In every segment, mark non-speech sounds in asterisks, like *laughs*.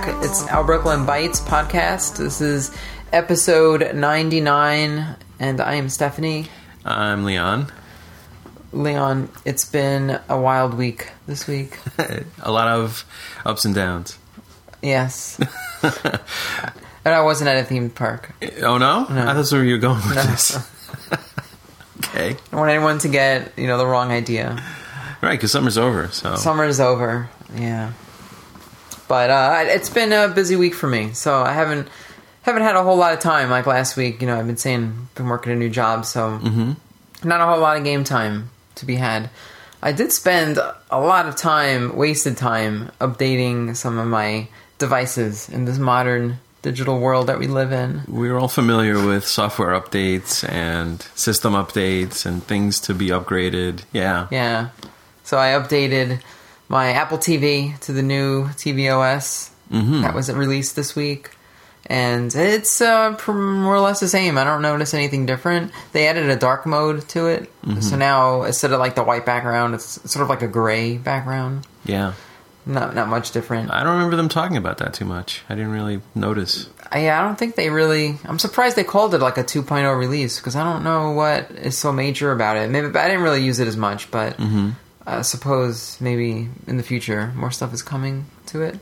back. It's Al Brooklyn Bites podcast. This is episode 99, and I am Stephanie. I'm Leon. Leon, it's been a wild week this week. *laughs* a lot of ups and downs. Yes. *laughs* and I wasn't at a theme park. Oh no? No. I thought that's where you were going with No. this. *laughs* okay. I don't want anyone to get, you know, the wrong idea. Right, because summer's over, so Summer's over. Yeah. But uh, it's been a busy week for me, so I haven't haven't had a whole lot of time. Like last week, you know, I've been saying been working a new job, so not a whole lot of game time to be had. I did spend a lot of time, wasted time, updating some of my devices in this modern digital world that we live in. We're all familiar with software updates and system updates and things to be upgraded. Yeah. Yeah. So I updated my Apple TV to the new tvOS Mhm. that was released this week. And it's uh, more or less the same. I don't notice anything different. They added a dark mode to it. So now instead of like the white background, it's sort of like a gray background. Yeah. Not not much different. I don't remember them talking about that too much. I didn't really notice. I, I don't think they really. I'm surprised they called it like a 2.0 release because I don't know what is so major about it. Maybe I didn't really use it as much, but I suppose maybe in the future more stuff is coming to it.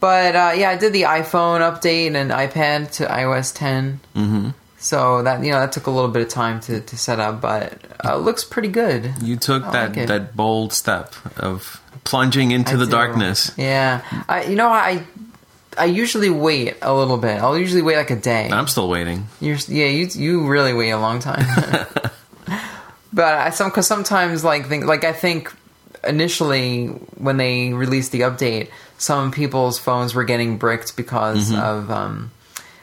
But uh, yeah, I did the iPhone update and iPad to iOS 10. hmm So that you know that took a little bit of time to, to set up, but uh, it looks pretty good. You took I that like that bold step of plunging into I the do. darkness. Yeah, I you know I I usually wait a little bit. I'll usually wait like a day. I'm still waiting. You're, yeah, you you really wait a long time. *laughs* but I some because sometimes like think like I think initially when they released the update, some people's phones were getting bricked because of um,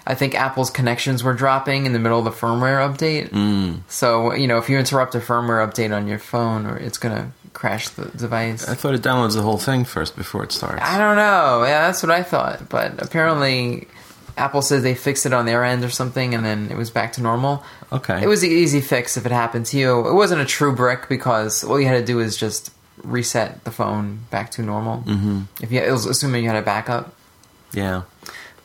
I think Apple's connections were dropping in the middle of the firmware update. Mm. So you know if you interrupt a firmware update on your phone, or it's gonna crash the device. I thought it downloads the whole thing first before it starts. I don't know. Yeah, that's what I thought. But apparently, Apple says they fixed it on their end or something, and then it was back to normal. Okay. It was an easy fix if it happened to you. It wasn't a true brick because all you had to do is just reset the phone back to normal. Mm-hmm. If you, it was assuming you had a backup. yeah.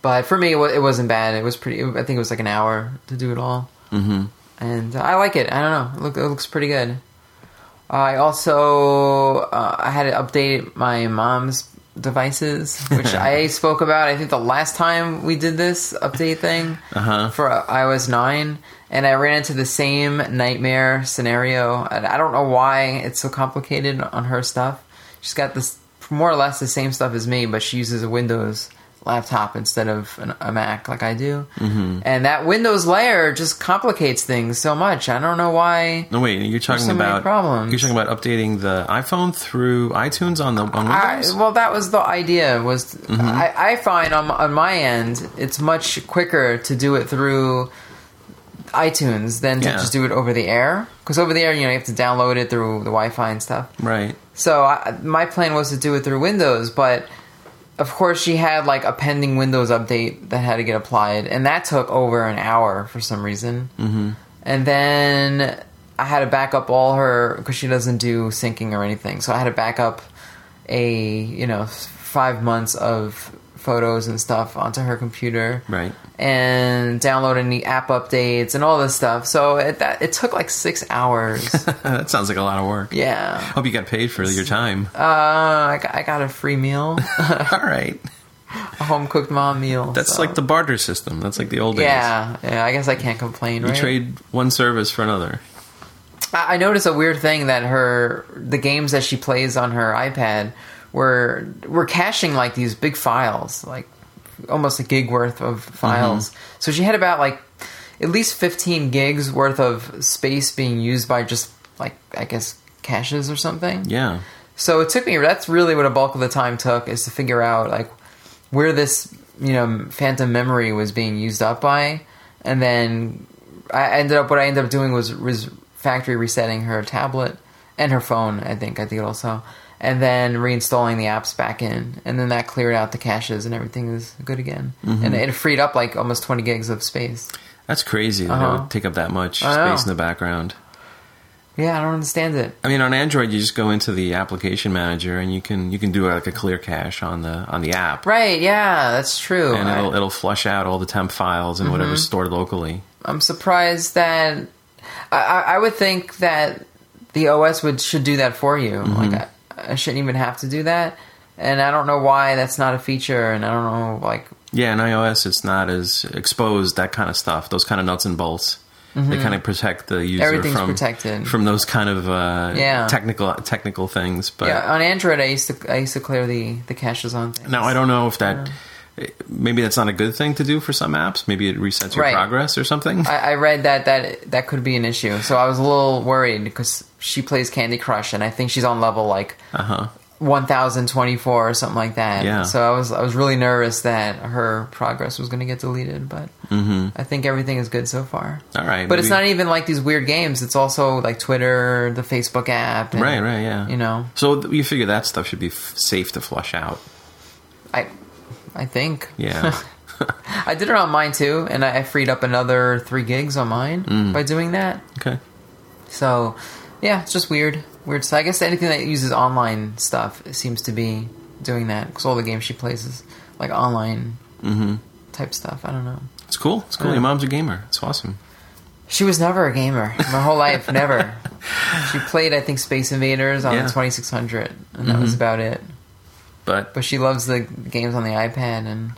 But for me, it, wasn't bad. It was pretty. I think it was like an hour to do it all, hmm and uh, I like it. I don't know. It, look, it looks pretty good. I also uh, I had to update my mom's devices, *laughs* which I spoke about. I think the last time we did this update thing Uh-huh. for iOS nine, and I ran into the same nightmare scenario. And I don't know why it's so complicated on her stuff. She's got this more or less the same stuff as me, but she uses a Windows laptop instead of an, a Mac like I do. Mm-hmm. And that Windows layer just complicates things so much. I don't know why. No, wait. You're talking so about problems. You're talking about updating the iPhone through iTunes on the on I, Windows. well, that was the idea. Was Mm-hmm. I, I find on on my end, it's much quicker to do it through iTunes than to Yeah. just do it over the air. Because over the air, you know, you have to download it through the Wi-Fi and stuff. right. So I, my plan was to do it through Windows, but of course she had like a pending Windows update that had to get applied, and that took over an hour for some reason. Mm-hmm. And then I had to back up all her because she doesn't do syncing or anything, so I had to back up a you know five months of photos and stuff onto her computer Right. and download any app updates and all this stuff. So it, that it took like six hours. *laughs* that sounds like a lot of work. yeah. Hope you got paid for your time. Uh, I got, I got a free meal, *laughs* All right. a home cooked mom meal. That's so- like the barter system. That's like the old days. yeah, yeah. I guess I can't complain. You Right? trade one service for another. I, I noticed a weird thing that her the games that she plays on her iPad were were caching like these big files, like almost a gig worth of files. Mm-hmm. So she had about like at least fifteen gigs worth of space being used by just like I guess caches or something. Yeah. So it took me. That's really what a bulk of the time took is to figure out like where this you know phantom memory was being used up by, and then I ended up what I ended up doing was was factory resetting her tablet and her phone. I think I did also, and then reinstalling the apps back in, and then that cleared out the caches and everything is good again, and it freed up like almost twenty gigs of space. That's crazy. That Uh-huh. it would take up that much space in the background. Yeah, I don't understand it. I mean, on Android, you just go into the application manager and you can you can do like a clear cache on the on the app, Right? Yeah, that's true. and I- it'll it'll flush out all the temp files and Mm-hmm. whatever's stored locally. I'm surprised that I, I I would think that the OS would should do that for you. Mm-hmm. Like I, shouldn't even have to do that, and I don't know why that's not a feature, and I don't know like Yeah, in iOS, it's not as exposed that kind of stuff. Those kind of nuts and bolts. They kind of protect the user Mm-hmm. Everything's from protected. from those kind of uh, Yeah. technical technical things. But yeah. On Android, I used to I used to clear the the caches on things. now I don't know if that maybe that's not a good thing to do for some apps. Maybe it resets your Right. progress or something. I, I read that that that could be an issue, so I was a little worried because she plays Candy Crush, and I think she's on level like Uh huh. 1024 or something like that. Yeah. So I was I was really nervous that her progress was going to get deleted, but I think everything is good so far. All right, But it's not even like these weird games. It's also like Twitter, the Facebook app. and, Right, right, yeah. You know, So you figure that stuff should be f- safe to flush out. I I think. Yeah. *laughs* I did it on mine too, and I I freed up another three gigs on mine Mm. by doing that. okay. So, yeah, it's just weird. Weird. So I guess anything that uses online stuff seems to be doing that because all the games she plays is like online Mm-hmm. type stuff. I don't know. It's cool. It's cool. Your mom's a gamer. It's awesome. She was never a gamer. My whole life, *laughs* never. She played, I think, Space Invaders on Yeah. the 2600, and that was Mhm. about it. But But she loves the games on the iPad and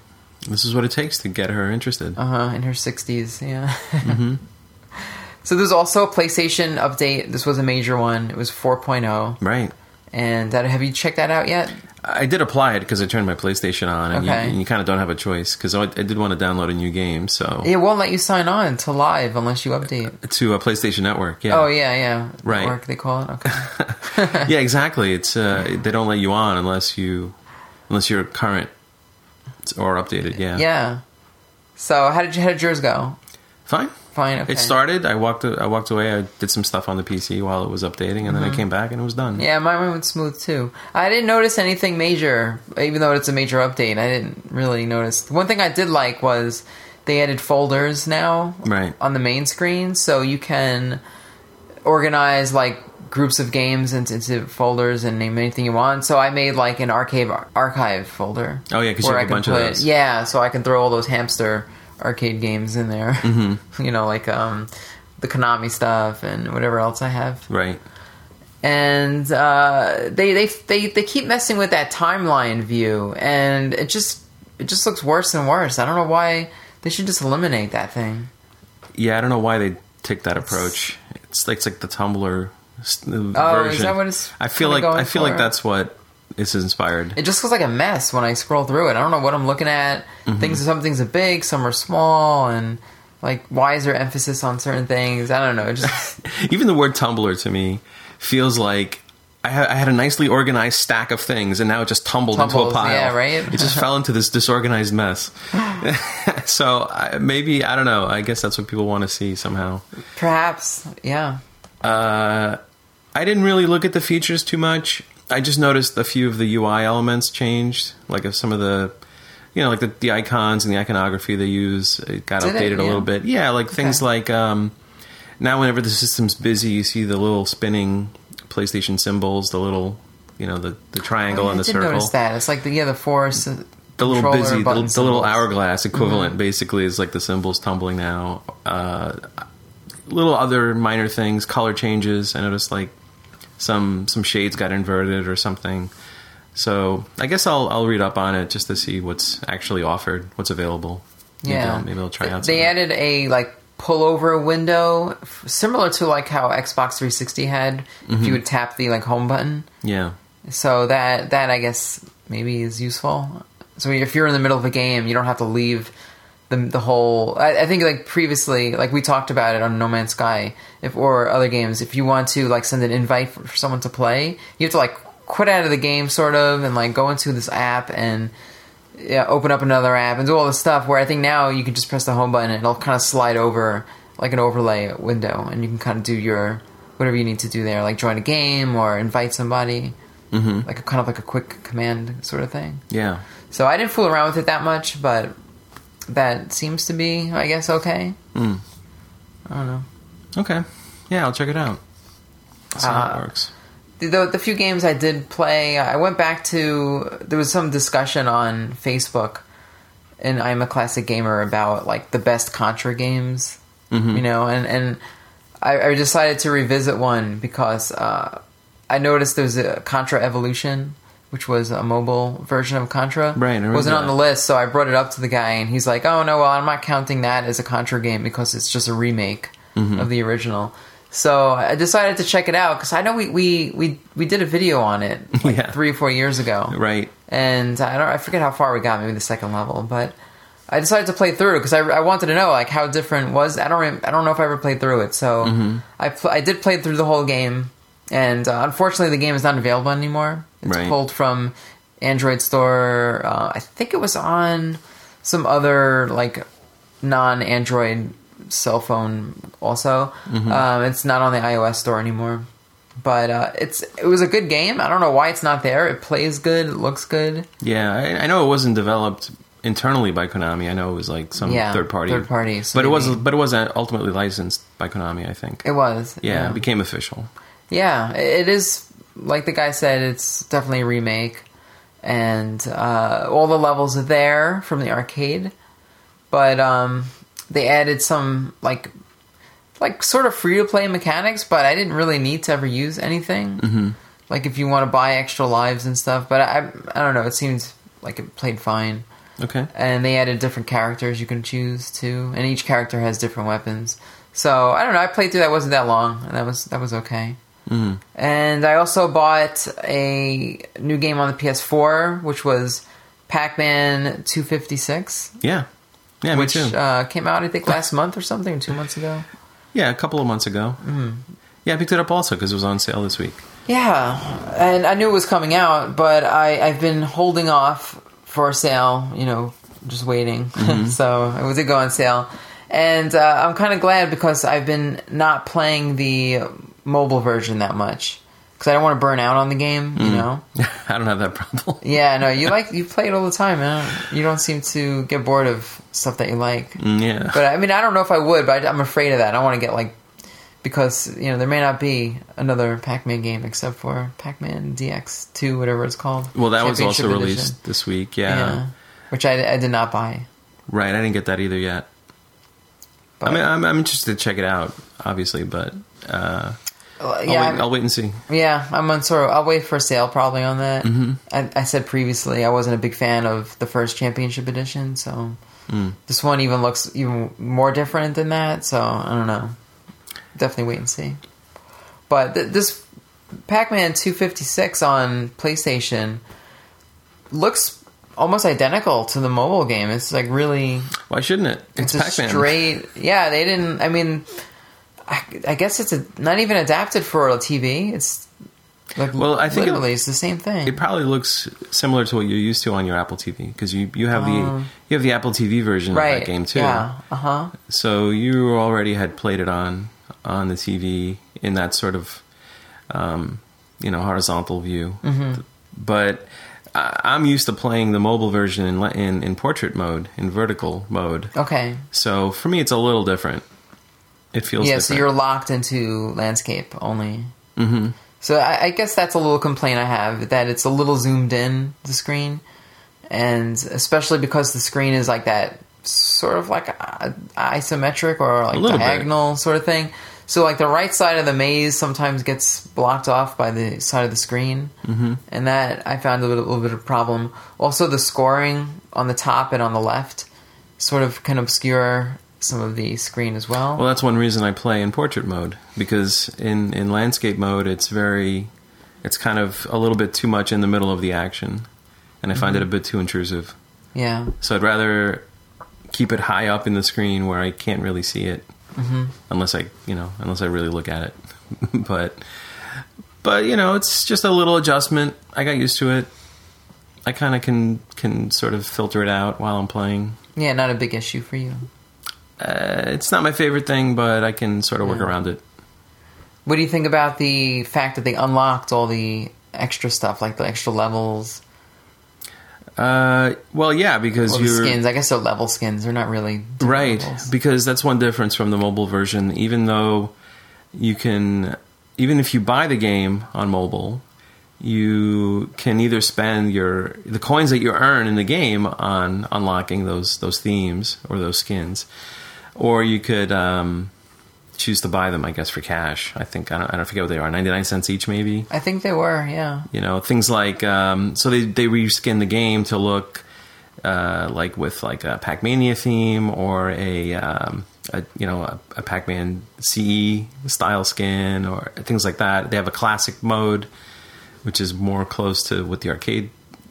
this is what it takes to get her interested. uh huh in her 60s. Yeah. *laughs* hmm so there's also a PlayStation update. This was a major one. It was 4.0, Right. and that have you checked that out yet? I did apply it because I turned my PlayStation on, and Okay. you, you kind of don't have a choice because I, I did want to download a new game, so It won't let you sign on to live unless you update. to a PlayStation Network. Yeah. Oh yeah, yeah. Right. Work they call it. *laughs* Okay. yeah, exactly. It's uh, they don't let you on unless you unless you're current or updated. Yeah. yeah. So how did you, how did yours go? Fine. Fine. Okay. It started. I walked. I walked away. I did some stuff on the PC while it was updating, and then I came back and it was done. Mm-hmm. Yeah, mine went smooth too. I didn't notice anything major, even though it's a major update. I didn't really notice. One thing I did like was they added folders now Right. on the main screen, so you can organize like groups of games into, into folders and name anything you want. So I made like an archive archive folder. Oh, yeah, 'cause you have a bunch can of put- those. Yeah, so I can throw all those hamster arcade games in there. Mm-hmm. *laughs* you know, like um, the Konami stuff and whatever else I have Right. and uh, they, they they they keep messing with that timeline view, and it just it just looks worse and worse. I don't know why they should just eliminate that thing. Yeah, I don't know why they took that approach. It's like it's like the Tumblr version. Oh, is that what it's I feel like I feel like that's what is inspired. It just looks like a mess when I scroll through it. I don't know what I'm looking at. Mm-hmm. Things some things are big, some are small, and like why is there emphasis on certain things? I don't know. It just *laughs* Even the word Tumblr to me feels like I had, I had a nicely organized stack of things, and now it just tumbled into a pile. yeah, right? it just *laughs* fell into this disorganized mess. *laughs* so I, maybe I don't know. I guess that's what people want to see somehow. perhaps yeah. Uh, I didn't really look at the features too much. I just noticed a few of the UI elements changed, like if some of the, you know, like the, the icons and the iconography they use it got Did it? updated a little bit. Yeah, like things like um, now whenever the system's busy, you see the little spinning PlayStation symbols, the little, you know, the the triangle Oh, and I the did circle. notice that. It's like the yeah the force. The little busy, the, the little symbols. Mm-hmm. hourglass equivalent, basically, is like the symbols tumbling now. Uh, little other minor things, color changes. I noticed like some some shades got inverted or something. So I guess I'll I'll read up on it just to see what's actually offered, what's available. Maybe Yeah, I'll, maybe I'll try out. They added a like pullover window f- similar to like how Xbox 360 had. Mm-hmm. If you would tap the like home button, yeah, so that that I guess maybe is useful. So if you're in the middle of a game, you don't have to leave the the whole. I, I think like previously, like we talked about it on No Man's Sky, if or other games. If you want to like send an invite for, for someone to play, you have to like quit out of the game sort of and like go into this app and yeah, open up another app and do all this stuff. Where I think now you can just press the home button and it'll kind of slide over like an overlay window, and you can kind of do your whatever you need to do there, like join a game or invite somebody, hmm like a kind of like a quick command sort of thing. yeah. So I didn't fool around with it that much, but that seems to be, I guess, okay. Mm. I don't know. Okay, yeah, I'll check it out. How Uh, it works. the, the, few games I did play, I went back to. There was some discussion on Facebook, and I'm a classic gamer about like the best Contra games, you know, and and I, I decided to revisit one because uh, I noticed there was a Contra Evolution, which was a mobile version of Contra. Right, wasn't on that. the list, so I brought it up to the guy, and he's like, "Oh no, well I'm not counting that as a Contra game because it's just a remake Mm-hmm. of the original." So I decided to check it out because I know we, we, we, we did a video on it *laughs* like Yeah. three or four years ago, Right. and I don't I forget how far we got, maybe the second level, but I decided to play through because I, I wanted to know like how different was I don't I don't know if I ever played through it, so Mm-hmm. I pl- I did play through the whole game, and uh, unfortunately the game is not available anymore. It's Right. pulled from Android Store. Uh, I think it was on some other like non-Android cell phone also. Mm-hmm. Um, it's not on the iOS store anymore. But uh, it's it was a good game. I don't know why it's not there. It plays good. It looks good. Yeah, I, I know it wasn't developed internally by Konami. I know it was like some Yeah, third party. third party, so but it was but it was ultimately licensed by Konami. I think. It was. yeah, it became official. Yeah, it is like the guy said. It's definitely a remake, and uh, all the levels are there from the arcade, but um, they added some like like sort of free to play mechanics. But I didn't really need to ever use anything. Mm-hmm. Like if you want to buy extra lives and stuff, but I I don't know. It seems like it played fine. Okay. and they added different characters you can choose too, and each character has different weapons. So I don't know. I played through that wasn't that long, and that was that was okay. Mhm. And I also bought a new game on the PS4, which was Pac-Man 256, Yeah. Yeah, me which too. uh, came out I think last month or something, two months ago. yeah, a couple of months ago. Mm-hmm. Yeah, I picked it up also because it was on sale this week. Yeah, and I knew it was coming out, but I, I've been holding off for a sale, you know, just waiting. *laughs* so it did go on sale. And uh, I'm kind of glad because I've been not playing the mobile version that much. Because I don't want to burn out on the game, you know? *laughs* I don't have that problem. *laughs* Yeah, no, you like, you play it all the time, man. You don't seem to get bored of stuff that you like. Mm, yeah. But I mean, I don't know if I would, but I, I'm afraid of that. I want to get like because you know there may not be another Pac-Man game except for Pac-Man DX2, whatever it's called. well, that was also Edition. released this week. Yeah. Yeah, which I, I did not buy. Right. I didn't get that either yet. But, I mean, I'm, I'm interested to check it out, obviously, but uh, I'll, yeah, wait, I'll wait and see. yeah, I'm on sort of. I'll wait for a sale probably on that. Mm-hmm. I, I said previously I wasn't a big fan of the first Championship Edition, so Mm. this one even looks even more different than that. So I don't know. Definitely wait and see. But th- this Pac-Man 256 on PlayStation looks almost identical to the mobile game. It's like really Why shouldn't it? It's, it's, a Pac-Man. straight. Yeah, they didn't. I mean, I, I guess it's a, not even adapted for a TV. It's like Well, I think it- it's the same thing. It probably looks similar to what you're used to on your Apple TV because you you have the you have the Apple TV version right? of that game too. Yeah. Uh huh. So you already had played it on on the TV in that sort of um, you know horizontal view. Mm-hmm. But I, I'm used to playing the mobile version in, in in portrait mode in vertical mode. Okay. So for me, it's a little different. It feels like yeah, different. so you're locked into landscape only. hmm So I, I guess that's a little complaint I have that it's a little zoomed in the screen, and especially because the screen is like that sort of like isometric or like little bit. diagonal sort of thing. So like the right side of the maze sometimes gets blocked off by the side of the screen, mm-hmm. and that I found a little, little bit of a problem. Also, the scoring on the top and on the left sort of can obscure some of the screen as well. Well, that's one reason I play in portrait mode because in in landscape mode, it's very, it's kind of a little bit too much in the middle of the action, and I find it a bit too intrusive. yeah. So I'd rather keep it high up in the screen where I can't really see it, hmm unless I, you know, unless I really look at it. *laughs* but, but you know, it's just a little adjustment. I got used to it. I kind of can can sort of filter it out while I'm playing. Yeah, not a big issue for you. Uh, it's not my favorite thing, but I can sort of work around it. What do you think about the fact that they unlocked all the extra stuff, like the extra levels Uh, well, yeah, because the you're skins? I guess they're level skins. They're not really right levels. because that's one difference from the mobile version. Even though you can even if you buy the game on mobile, you can either spend your the coins that you earn in the game on unlocking those those themes or those skins, or you could um, choose to buy them. I guess for cash. I think I don't, I don't forget what they are. Ninety nine cents each, maybe. I think they were, yeah. You know things like um, so they they reskin the game to look uh, like with like a Pac Mania theme or a, um, a you know a, a Pac Man CE style skin or things like that. They have a classic mode, which is more close to what the arcade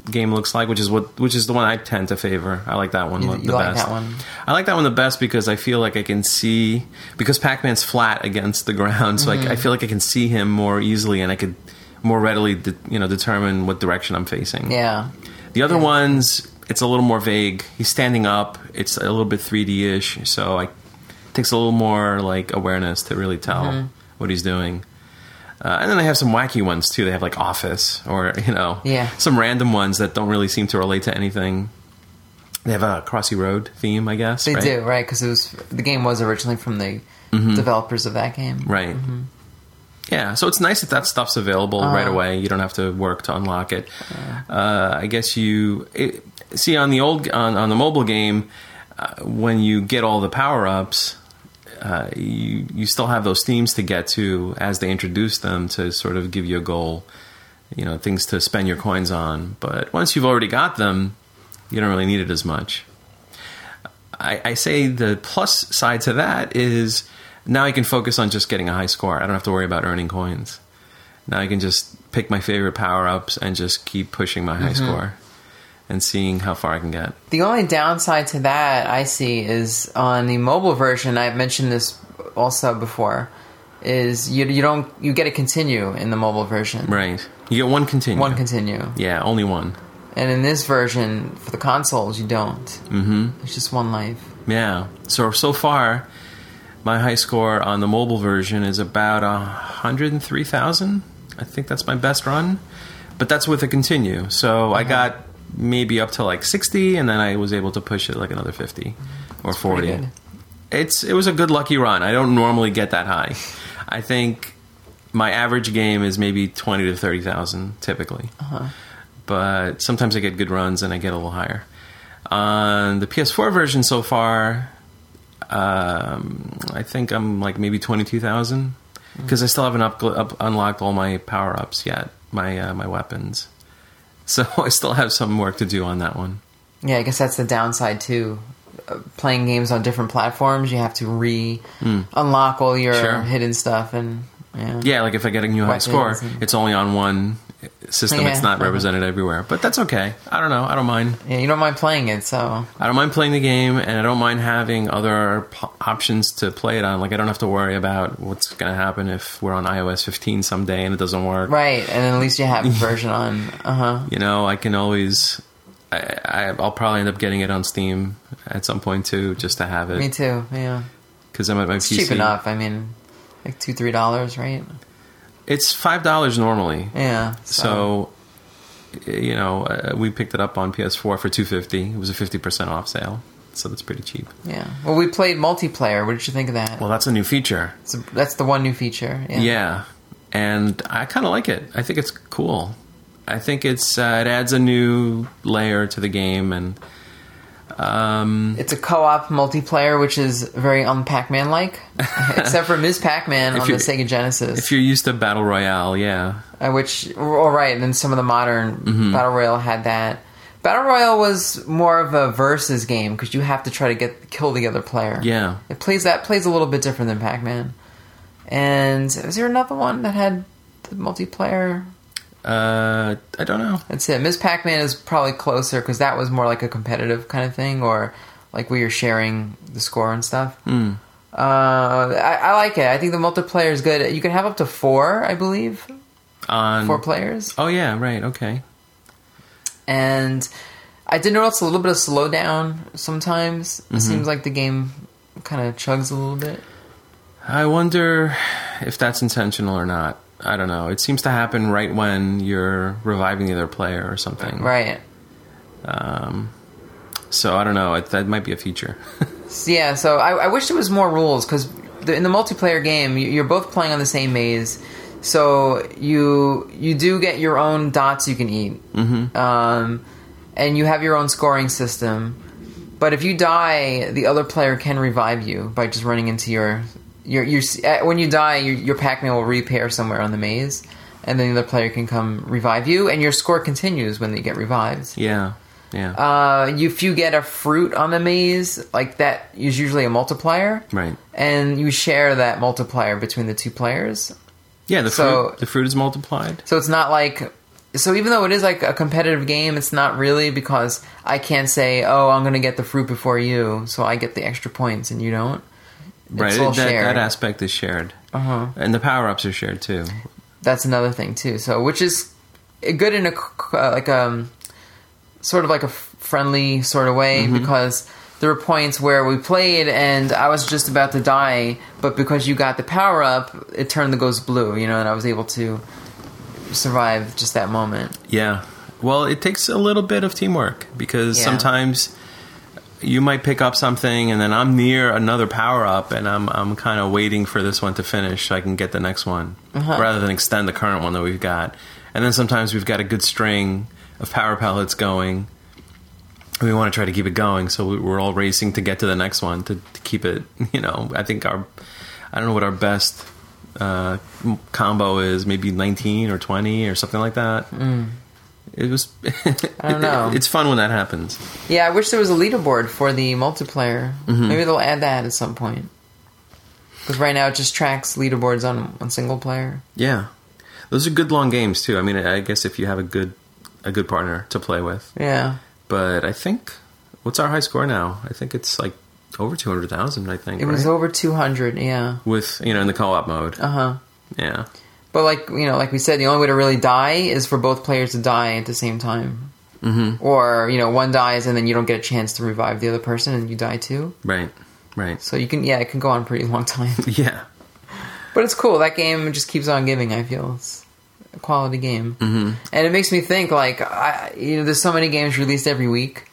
game looks like, which is what which is the one I tend to favor. I like that one You- the you like best. that one? I like that one the best because I feel like I can see because Pac Man's flat against the ground, so Mm-hmm. I, I feel like I can see him more easily, and I could more readily, de- you know, determine what direction I'm facing. Yeah. The other Yeah. ones, it's a little more vague. He's standing up. It's a little bit 3D ish, so I, it takes a little more like awareness to really tell Mm-hmm. what he's doing. Uh, and then they have some wacky ones too. They have like Office or you know, Yeah. some random ones that don't really seem to relate to anything. They have a Crossy Road theme, I guess. They right? do, right? Because it was the game was originally from the Mm-hmm. developers of that game. Right. Yeah, so it's nice that that stuff's available Uh-huh. right away. You don't have to work to unlock it. Uh, I guess you it, see on the old on, on the mobile game uh, when you get all the power ups. Uh, you you still have those themes to get to as they introduce them to sort of give you a goal, you know, things to spend your coins on. But once you've already got them, you don't really need it as much. I, I say the plus side to that is now I can focus on just getting a high score. I don't have to worry about earning coins. Now I can just pick my favorite power ups and just keep pushing my high score and seeing how far I can get. The only downside to that I see is on the mobile version. I've mentioned this also before. Is you you don't you get a continue in the mobile version. Right. You get one continue. One continue, Yeah, only one. and in this version for the consoles you don't. Mm-hmm. It's just one life. Yeah. So so far, my high score on the mobile version is about a hundred and three thousand. I think that's my best run, but that's with a continue. So I got maybe up to like sixty, and then I was able to push it like another fifty or Pretty forty. It's it was a good lucky run. I don't normally get that high. I think my average game is maybe twenty to thirty thousand typically but sometimes I get good runs and I get a little higher. On the PS4 version so far, um, I think I'm like maybe twenty two thousand because I still haven't up, up, unlocked all my power ups yet, my uh, my weapons. So *laughs* I still have some work to do on that one. Yeah, I guess that's the downside too. Uh, playing games on different platforms, you have to re unlock all your. Sure. hidden stuff, and yeah, Yeah, like if I get a new high score, and- it's only on one system. Yeah. It's not represented everywhere, but that's okay. I don't know. I don't mind. Yeah, you don't mind playing it, so I don't mind playing the game, and I don't mind having other p- options to play it on. Like I don't have to worry about what's going to happen if we're on iOS 15 someday and it doesn't work. right, and then at least you have a *laughs* version on. Uh huh. You know, I can always. I, I, I'll probably end up getting it on Steam at some point too, just to have it. Me too. Yeah, because I'm at my it's PC. cheap enough. I mean, like two, three dollars, right? It's five dollars normally, Yeah. so you know uh, we picked it up on PS4 for two fifty. It was a fifty percent off sale, so that's pretty cheap. yeah. Well, we played multiplayer. What did you think of that? Well, that's a new feature. It's a- that's the one new feature. Yeah. Yeah, and I kind of like it. I think it's cool. I think it's uh, it adds a new layer to the game, and um, It's a co-op multiplayer, which is very un Pac-Man like, *laughs* except for Ms. Pac-Man on the Sega Genesis. if you're used to battle royale, yeah, Uh, which, all right, and then some of the modern Mm-hmm. battle royale had that. Battle royale was more of a versus game because you have to try to get kill the other player. yeah. it plays that plays a little bit different than Pac-Man. And is there another one that had the multiplayer? Uh, I don't know. That's it. Miss Pac-Man is probably closer because that was more like a competitive kind of thing, or like where you're sharing the score and stuff. Mm. Uh, I, I like it. I think the multiplayer is good. You can have up to four, I believe, On four players. oh yeah, right, okay. and I did notice a little bit of slowdown sometimes. Mm-hmm. It seems like the game kind of chugs a little bit. I wonder if that's intentional or not. I don't know. It seems to happen right when you're reviving the other player or something. Right. Um, so I don't know. It, that might be a feature. *laughs* Yeah, so I, I wish there was more rules because in the multiplayer game, you- you're both playing on the same maze. So you you do get your own dots you can eat, mm-hmm. um, and you have your own scoring system. But if you die, the other player can revive you by just running into your your your. uh, When you die, your, your Pac-Man will repair somewhere on the maze, and then the other player can come revive you, and your score continues when you get revived. Yeah, yeah, Uh, you, if you get a fruit on the maze, like that is usually a multiplier, right. and you share that multiplier between the two players. Yeah, the So- fruit the fruit is multiplied. So it's not like so even though it is like a competitive game, it's not really because I can't say, "Oh, I'm going to get the fruit before you, so I get the extra points and you don't." Right, all that, shared. that aspect is shared, Uh-huh. and the power ups are shared too. That's another thing too. So which is good in a uh, like um sort of like a friendly sort of way because there were points where we played and I was just about to die, but because you got the power up, it turned the ghost blue, you know, and I was able to survive just that moment. Yeah. Well, it takes a little bit of teamwork because Yeah. sometimes you might pick up something and then I'm near another power up and I'm I'm kind of waiting for this one to finish so I can get the next one Uh-huh. rather than extend the current one that we've got. And then sometimes we've got a good string of power pellets going. And we want to try to keep it going, so we- we're all racing to get to the next one to, to keep it. *laughs* You know, I think our I don't know what our best uh, combo is, maybe 19 or 20 or something like that. It was. *laughs* I don't know. it's fun when that happens. Yeah, I wish there was a leaderboard for the multiplayer. Mm-hmm. Maybe they'll add that at some point. Because right now it just tracks leaderboards on on single player. Yeah, those are good long games too. I mean, I guess if you have a good a good partner to play with, Yeah. but I think what's our high score now? I think it's like over 200,000. I think It was over 200, yeah. with you know in the co-op mode. Uh huh. Yeah, But like you know, like we said, the only way to really die is for both players to die at the same time. Mm-hmm. Or you know, one dies and then you don't get a chance to revive the other person, and you die too. right, right. So you can, yeah, it can go on a pretty long time. *laughs* Yeah, but it's cool. That game just keeps on giving. I feel it's a quality game, mm-hmm. and it makes me think. Like, I, you know, there's so many games released every week,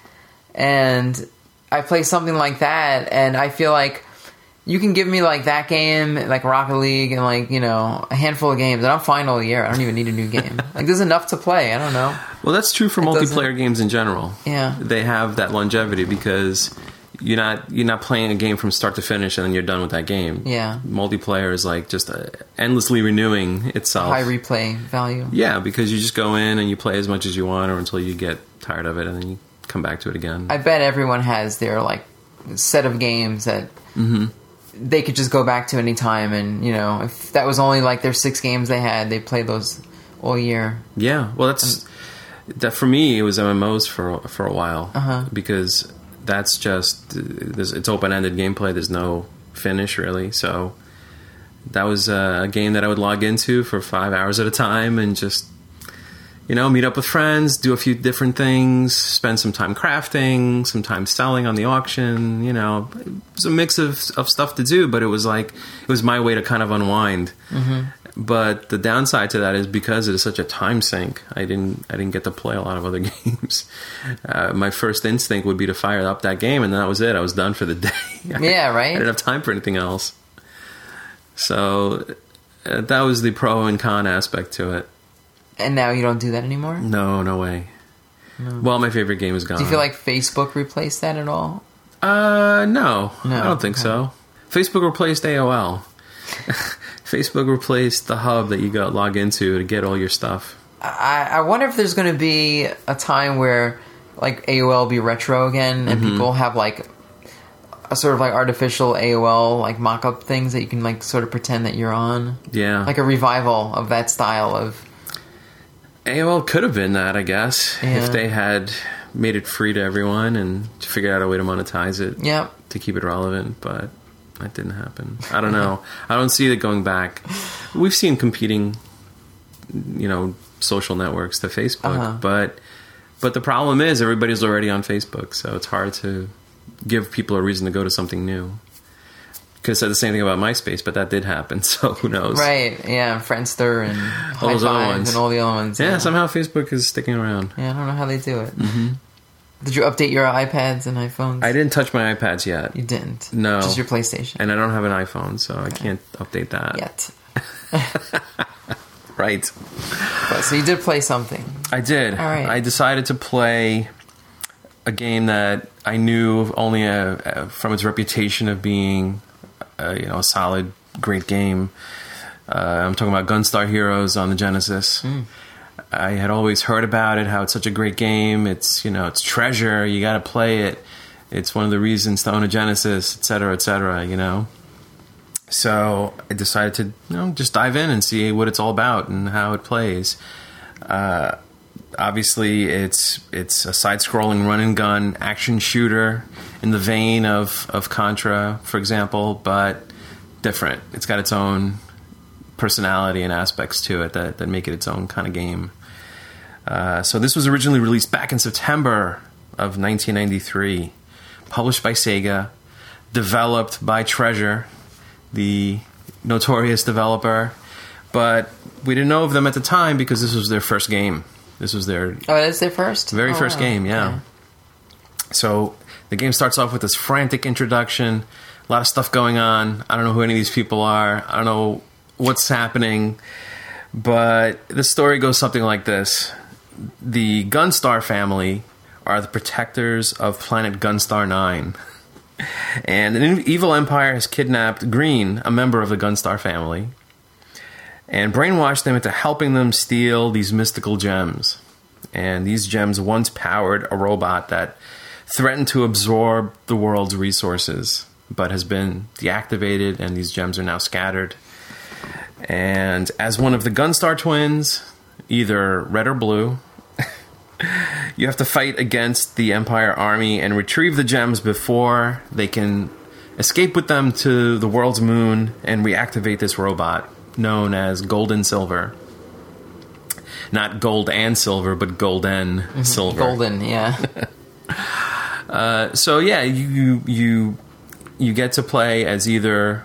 and I play something like that, and I feel like you can give me like that game, like Rocket League, and like you know a handful of games, and I'm fine all year. I don't even need a new game. *laughs* like, there's enough to play. I don't know. well, that's true for doesn't- multiplayer games in general. Yeah. they have that longevity because you're not you're not playing a game from start to finish and then you're done with that game. Yeah. multiplayer is like just uh, endlessly renewing itself. High replay value. Yeah, because you just go in and you play as much as you want, or until you get tired of it, and then you come back to it again. I bet everyone has their like set of games that they could just go back to any time, and you know, if that was only like their six games they had, they played those all year. yeah, well, that's that for me. It was MMOs for for a while Uh-huh. because that's just there's, it's open ended gameplay. There's no finish really, so that was uh, a game that I would log into for five hours at a time and just you know meet up with friends, do a few different things, spend some time crafting, some time selling on the auction. You know, it was a mix of of stuff to do, but it was like it was my way to kind of unwind. But the downside to that is because it is such a time sink. I didn't I didn't get to play a lot of other *laughs* games. Uh, my first instinct would be to fire up that game, and that was it. I was done for the *laughs* day. Yeah, right. I didn't have time for anything else. So uh, that was the pro and con aspect to it. And now you don't do that anymore. No, no way. Well, my favorite game is gone. Do you feel like Facebook replaced that at all? Uh, no, No, I don't think okay. so. Facebook replaced AOL. *laughs* Facebook replaced the hub that you got log into to get all your stuff. I, I wonder if there's going to be a time where like AOL will be retro again, and people have like a sort of like artificial AOL like mock-up things that you can like sort of pretend that you're on, Yeah, like a revival of that style of. AOL could have been that, I guess, Yeah. if they had made it free to everyone and figured out a way to monetize it Yep. to keep it relevant. But that didn't happen. I don't know. I don't see it going back. We've seen competing, you know, social networks to Facebook, Uh-huh. but but the problem is everybody's already on Facebook, so it's hard to give people a reason to go to something new. Could have said the same thing about MySpace, but that did happen. *laughs* So who knows? Right. Yeah. Friendster and All those other ones. and all the other ones. Yeah, somehow Facebook is sticking around. Yeah, I don't know how they do it. Mm-hmm. Did you update your iPads and iPhones? I didn't touch my iPads yet, You didn't. No. Just your PlayStation. and I don't have an iPhone, so I can't update that. Yet. *laughs* right. But, so you did play something. I did. All right. I decided to play a game that I knew only a, a, from its reputation of being, a, you know, a solid, great game. Uh, I'm talking about Gunstar Heroes on the Genesis. I had always heard about it, how it's such a great game. It's you know, it's Treasure. You got to play it. It's one of the reasons to own a Genesis, et cetera, et cetera. You know. So I decided to you know just dive in and see what it's all about and how it plays. Uh, obviously, it's it's a side-scrolling run and gun action shooter in the vein of of Contra, for example, but different. It's got its own personality and aspects to it that, that make it its own kind of game. Uh, so this was originally released back in September of 1993, published by Sega, developed by Treasure, the notorious developer, but we didn't know of them at the time because this was their first game. This was their Oh, that's their first? very Oh, first wow. game, yeah. Okay. So the game starts off with this frantic introduction, a lot of stuff going on. I don't know who any of these people are. I don't know what's happening, but the story goes something like this: the Gunstar family are the protectors of planet Gunstar Nine. *laughs* And an evil empire has kidnapped Green, a member of the Gunstar family, and brainwashed them into helping them steal these mystical gems. And these gems once powered a robot that threatened to absorb the world's resources, but has been deactivated, and these gems are now scattered. And as one of the Gunstar twins, either red or blue, *laughs* you have to fight against the Empire army and retrieve the gems before they can escape with them to the world's moon and reactivate this robot known as Golden Silver. Not gold and silver, but golden mm-hmm. silver. Golden, yeah. *laughs* Uh, so yeah, you you you get to play as either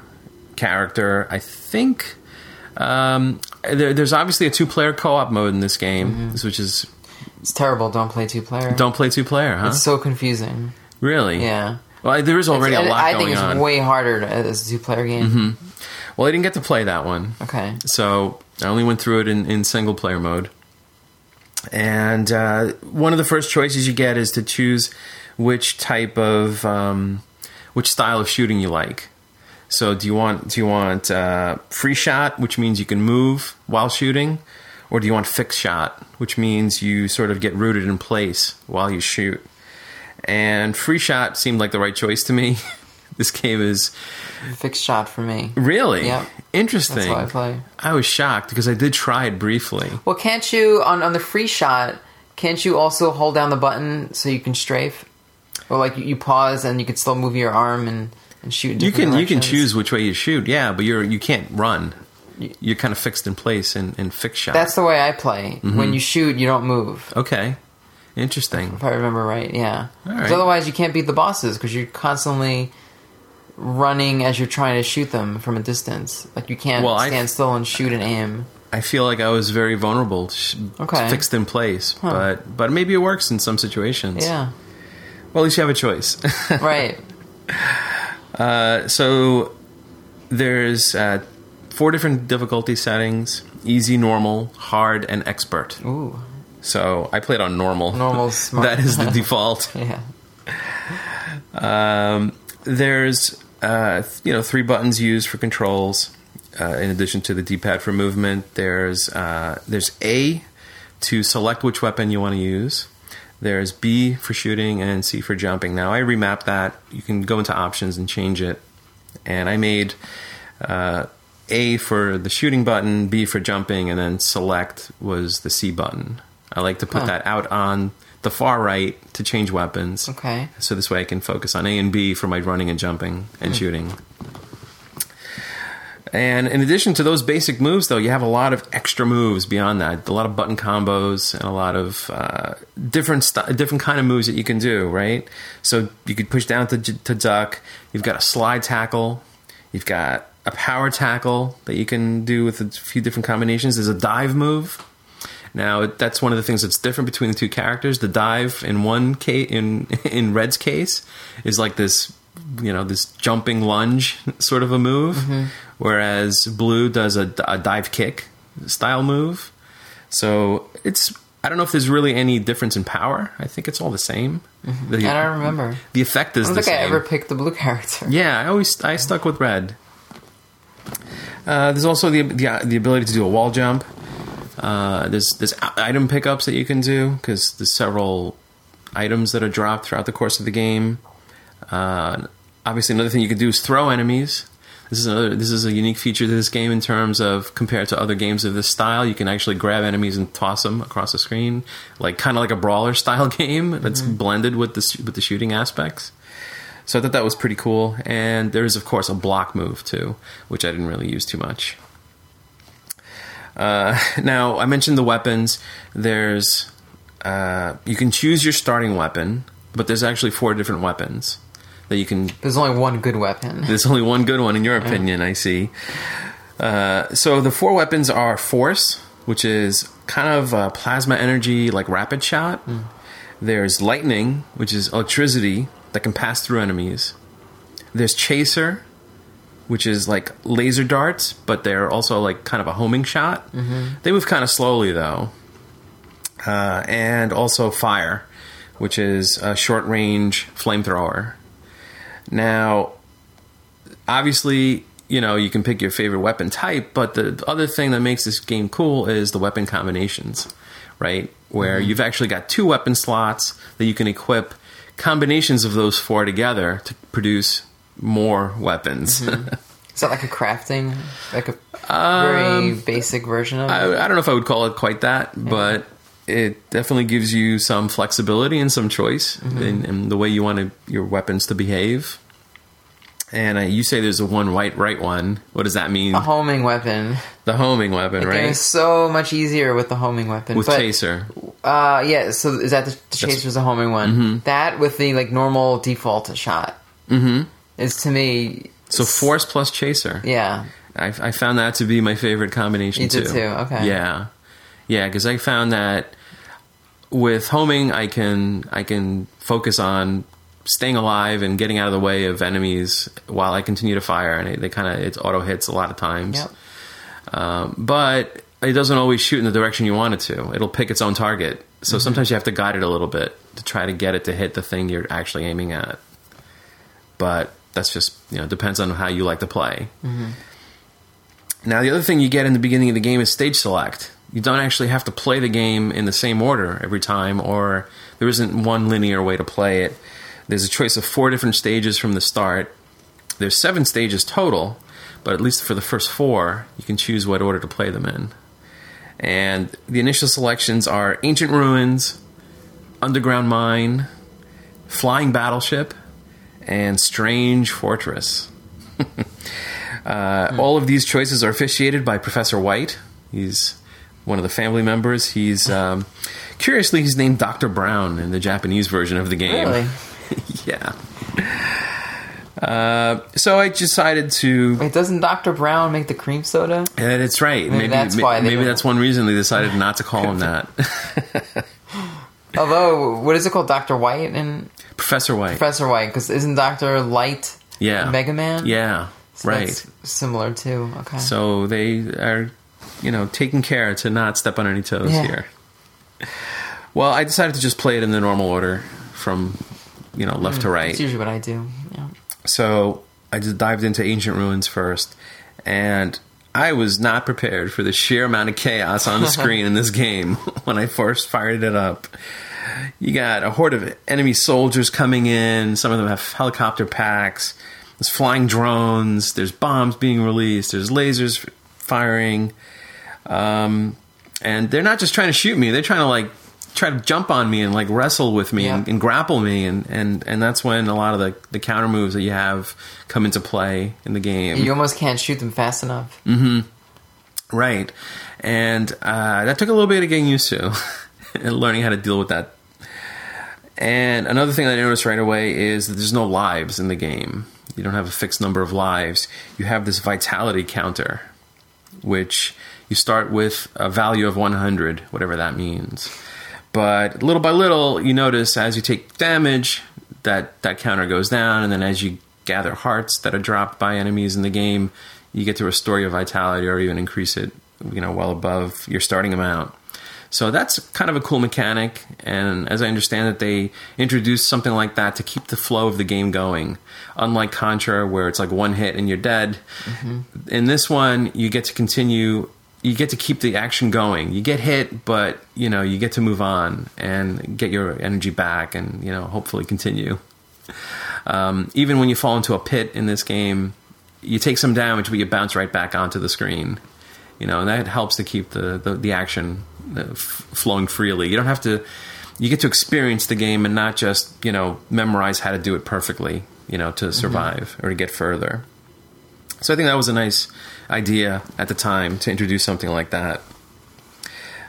character. I think um, there, there's obviously a two player co op mode in this game, mm-hmm. which is it's terrible. Don't play two player. don't play two player, huh? It's so confusing. really? Yeah. Well, there is already a lot I think it's on. way harder as a two player game. Mm-hmm. Well, I didn't get to play that one. Okay. So I only went through it in, in single player mode. And uh, one of the first choices you get is to choose which type of um, which style of shooting you like. So do you want do you want uh, free shot, which means you can move while shooting, or do you want fixed shot, which means you sort of get rooted in place while you shoot? And free shot seemed like the right choice to me. *laughs* this game is Fixed shot for me. really Yep. interesting. I play. I was shocked because I did try it briefly. Well, can't you on on the free shot? Can't you also hold down the button so you can strafe, or like you, you pause and you can still move your arm and, and shoot? You can you can choose which way you shoot, yeah, but you're you can't run. You're kind of fixed in place in, in fixed shot. That's the way I play. Mm-hmm. When you shoot, you don't move. okay. Interesting. If I remember right, yeah. Right. otherwise, you can't beat the bosses because you're constantly running as you're trying to shoot them from a distance. Like you can't Well, I- stand still and shoot and aim. I feel like I was very vulnerable, Okay. fixed in place, but but maybe it works in some situations. Yeah, Well, at least you have a choice. *laughs* right. Uh, so there's uh, four different difficulty settings: easy, normal, hard, and expert. Ooh, So I played on normal. Normal's smart. *laughs* that is the default. *laughs* yeah. Um, there's uh, you know three buttons used for controls. Uh, in addition to the D-pad for movement, there's uh, there's A to select which weapon you want to use. There's B for shooting and C for jumping. Now I remapped that. You can go into options and change it. And I made uh, A for the shooting button, B for jumping, and then select was the C button. I like to put Huh. that out on the far right to change weapons. Okay. So this way I can focus on A and B for my running and jumping and shooting. And in addition to those basic moves, though, you have a lot of extra moves beyond that. A lot of button combos and a lot of uh, different st- different kind of moves that you can do. Right. So you could push down to, j- to duck. You've got a slide tackle. You've got a power tackle that you can do with a few different combinations. There's a dive move. Now that's one of the things that's different between the two characters. The dive in one case, in *laughs* in Red's case, is like this, you know, this jumping lunge *laughs* sort of a move, whereas Blue does a, a dive kick, style move. So it's I don't know if there's really any difference in power. I think it's all the same. The, I don't remember. the effect is I don't the think I ever picked the blue character. *laughs* Yeah, I always I stuck with red. Uh, there's also the, the the ability to do a wall jump. Uh, there's there's item pickups that you can do because there's several items that are dropped throughout the course of the game. Uh, obviously, another thing you can do is throw enemies. This is another. This is a unique feature to this game in terms of compared to other games of this style. You can actually grab enemies and toss them across the screen, like kind of like a brawler *laughs* style game that's blended with the with the shooting aspects. So I thought that was pretty cool. And there's of course a block move too, which I didn't really use too much. Uh, *laughs* now I mentioned the weapons. There's uh, you can choose your starting weapon, but there's actually four different weapons that you can There's only one good weapon. *laughs* there's only one good one in your opinion, I see. Uh, so the four weapons are force, which is kind of plasma energy, like rapid shot. There's lightning, which is electricity that can pass through enemies. There's chaser, which is like laser darts, but they're also like kind of a homing shot. They move kind of slowly though. Uh, and also fire, which is a short range flamethrower. Now, obviously, you know, you can pick your favorite weapon type, but the other thing that makes this game cool is the weapon combinations, right? Where you've actually got two weapon slots that you can equip combinations of those four together to produce more weapons. *laughs* Is that like a crafting, like a very basic version of it? I, I don't know if I would call it quite that, but it definitely gives you some flexibility and some choice in, in the way you want to, your weapons to behave. And uh, you say there's a one white right one. What does that mean? a homing weapon. The homing weapon, The right? is so much easier with the homing weapon. With but, chaser. Uh, yeah. So is that the, the chaser's a homing one? Mm-hmm. That with the like normal default shot mm-hmm. Is to me. So force plus chaser. Yeah. I, I found that to be my favorite combination You too. did too, okay. Yeah, yeah, because I found that with homing, I can I can focus on staying alive and getting out of the way of enemies while I continue to fire, and it, they kind of it auto hits a lot of times. Yep. Um, but it doesn't always shoot in the direction you want it to. It'll pick its own target. So Mm-hmm. sometimes you have to guide it a little bit to try to get it to hit the thing you're actually aiming at. But that's just you know depends on how you like to play. Mm-hmm. Now, the other thing you get in the beginning of the game is stage select. You don't actually have to play the game in the same order every time, or there isn't one linear way to play it. There's a choice of four different stages from the start. There's seven stages total, but at least for the first four, you can choose what order to play them in. And the initial selections are Ancient Ruins, Underground Mine, Flying Battleship, and Strange Fortress. *laughs* Uh, All of these choices are officiated by Professor White. He's one of the family members. He's um, curiously he's named Doctor Brown in the Japanese version of the game. Really? *laughs* yeah. Uh, so I decided to. Wait, doesn't Dr. Brown make the cream soda? Yeah, that's right. Maybe that's ma- why maybe that's one reason they decided not to call him that. *laughs* Although, what is it called, Doctor White and Professor White. Professor White? Because isn't Doctor Light yeah. Mega Man? Yeah. So right. that's similar too. Okay. So they are, you know, taking care to not step on any toes Yeah. here. Well, I decided to just play it in the normal order from, you know, left to hmm, right. That's usually what I do. Yeah. So I just dived into ancient ruins first, and I was not prepared for the sheer amount of chaos on the *laughs* screen in this game *laughs* when I first fired it up. You got a horde of enemy soldiers coming in. Some of them have helicopter packs. There's flying drones. There's bombs being released. There's lasers firing. Um, and they're not just trying to shoot me. They're trying to like try to jump on me and like wrestle with me and, Yeah. and grapple me. And, and, and that's when a lot of the, the counter moves that you have come into play in the game. You almost can't shoot them fast enough. mm-hmm Right. And uh, that took a little bit of getting used to *laughs* *laughs* and learning how to deal with that. And another thing I noticed right away is that there's no lives in the game. You don't have a fixed number of lives. You have this vitality counter, which you start with a value of 100, whatever that means. But little by little, you notice as you take damage, that that counter goes down, and then as you gather hearts that are dropped by enemies in the game, you get to restore your vitality or even increase it you know, well above your starting amount. So that's kind of a cool mechanic, and as I understand it, they introduced something like that to keep the flow of the game going. Unlike Contra, where it's like one hit and you're dead, in this one you get to continue. You get to keep the action going. You get hit, but you know you get to move on and get your energy back, and you know hopefully continue. Um, even when you fall into a pit in this game, you take some damage, but you bounce right back onto the screen. You know, and that helps to keep the the, the action flowing freely. You don't have to. You get to experience the game and not just you know memorize how to do it perfectly. You know, to survive or to get further. So I think that was a nice idea at the time to introduce something like that.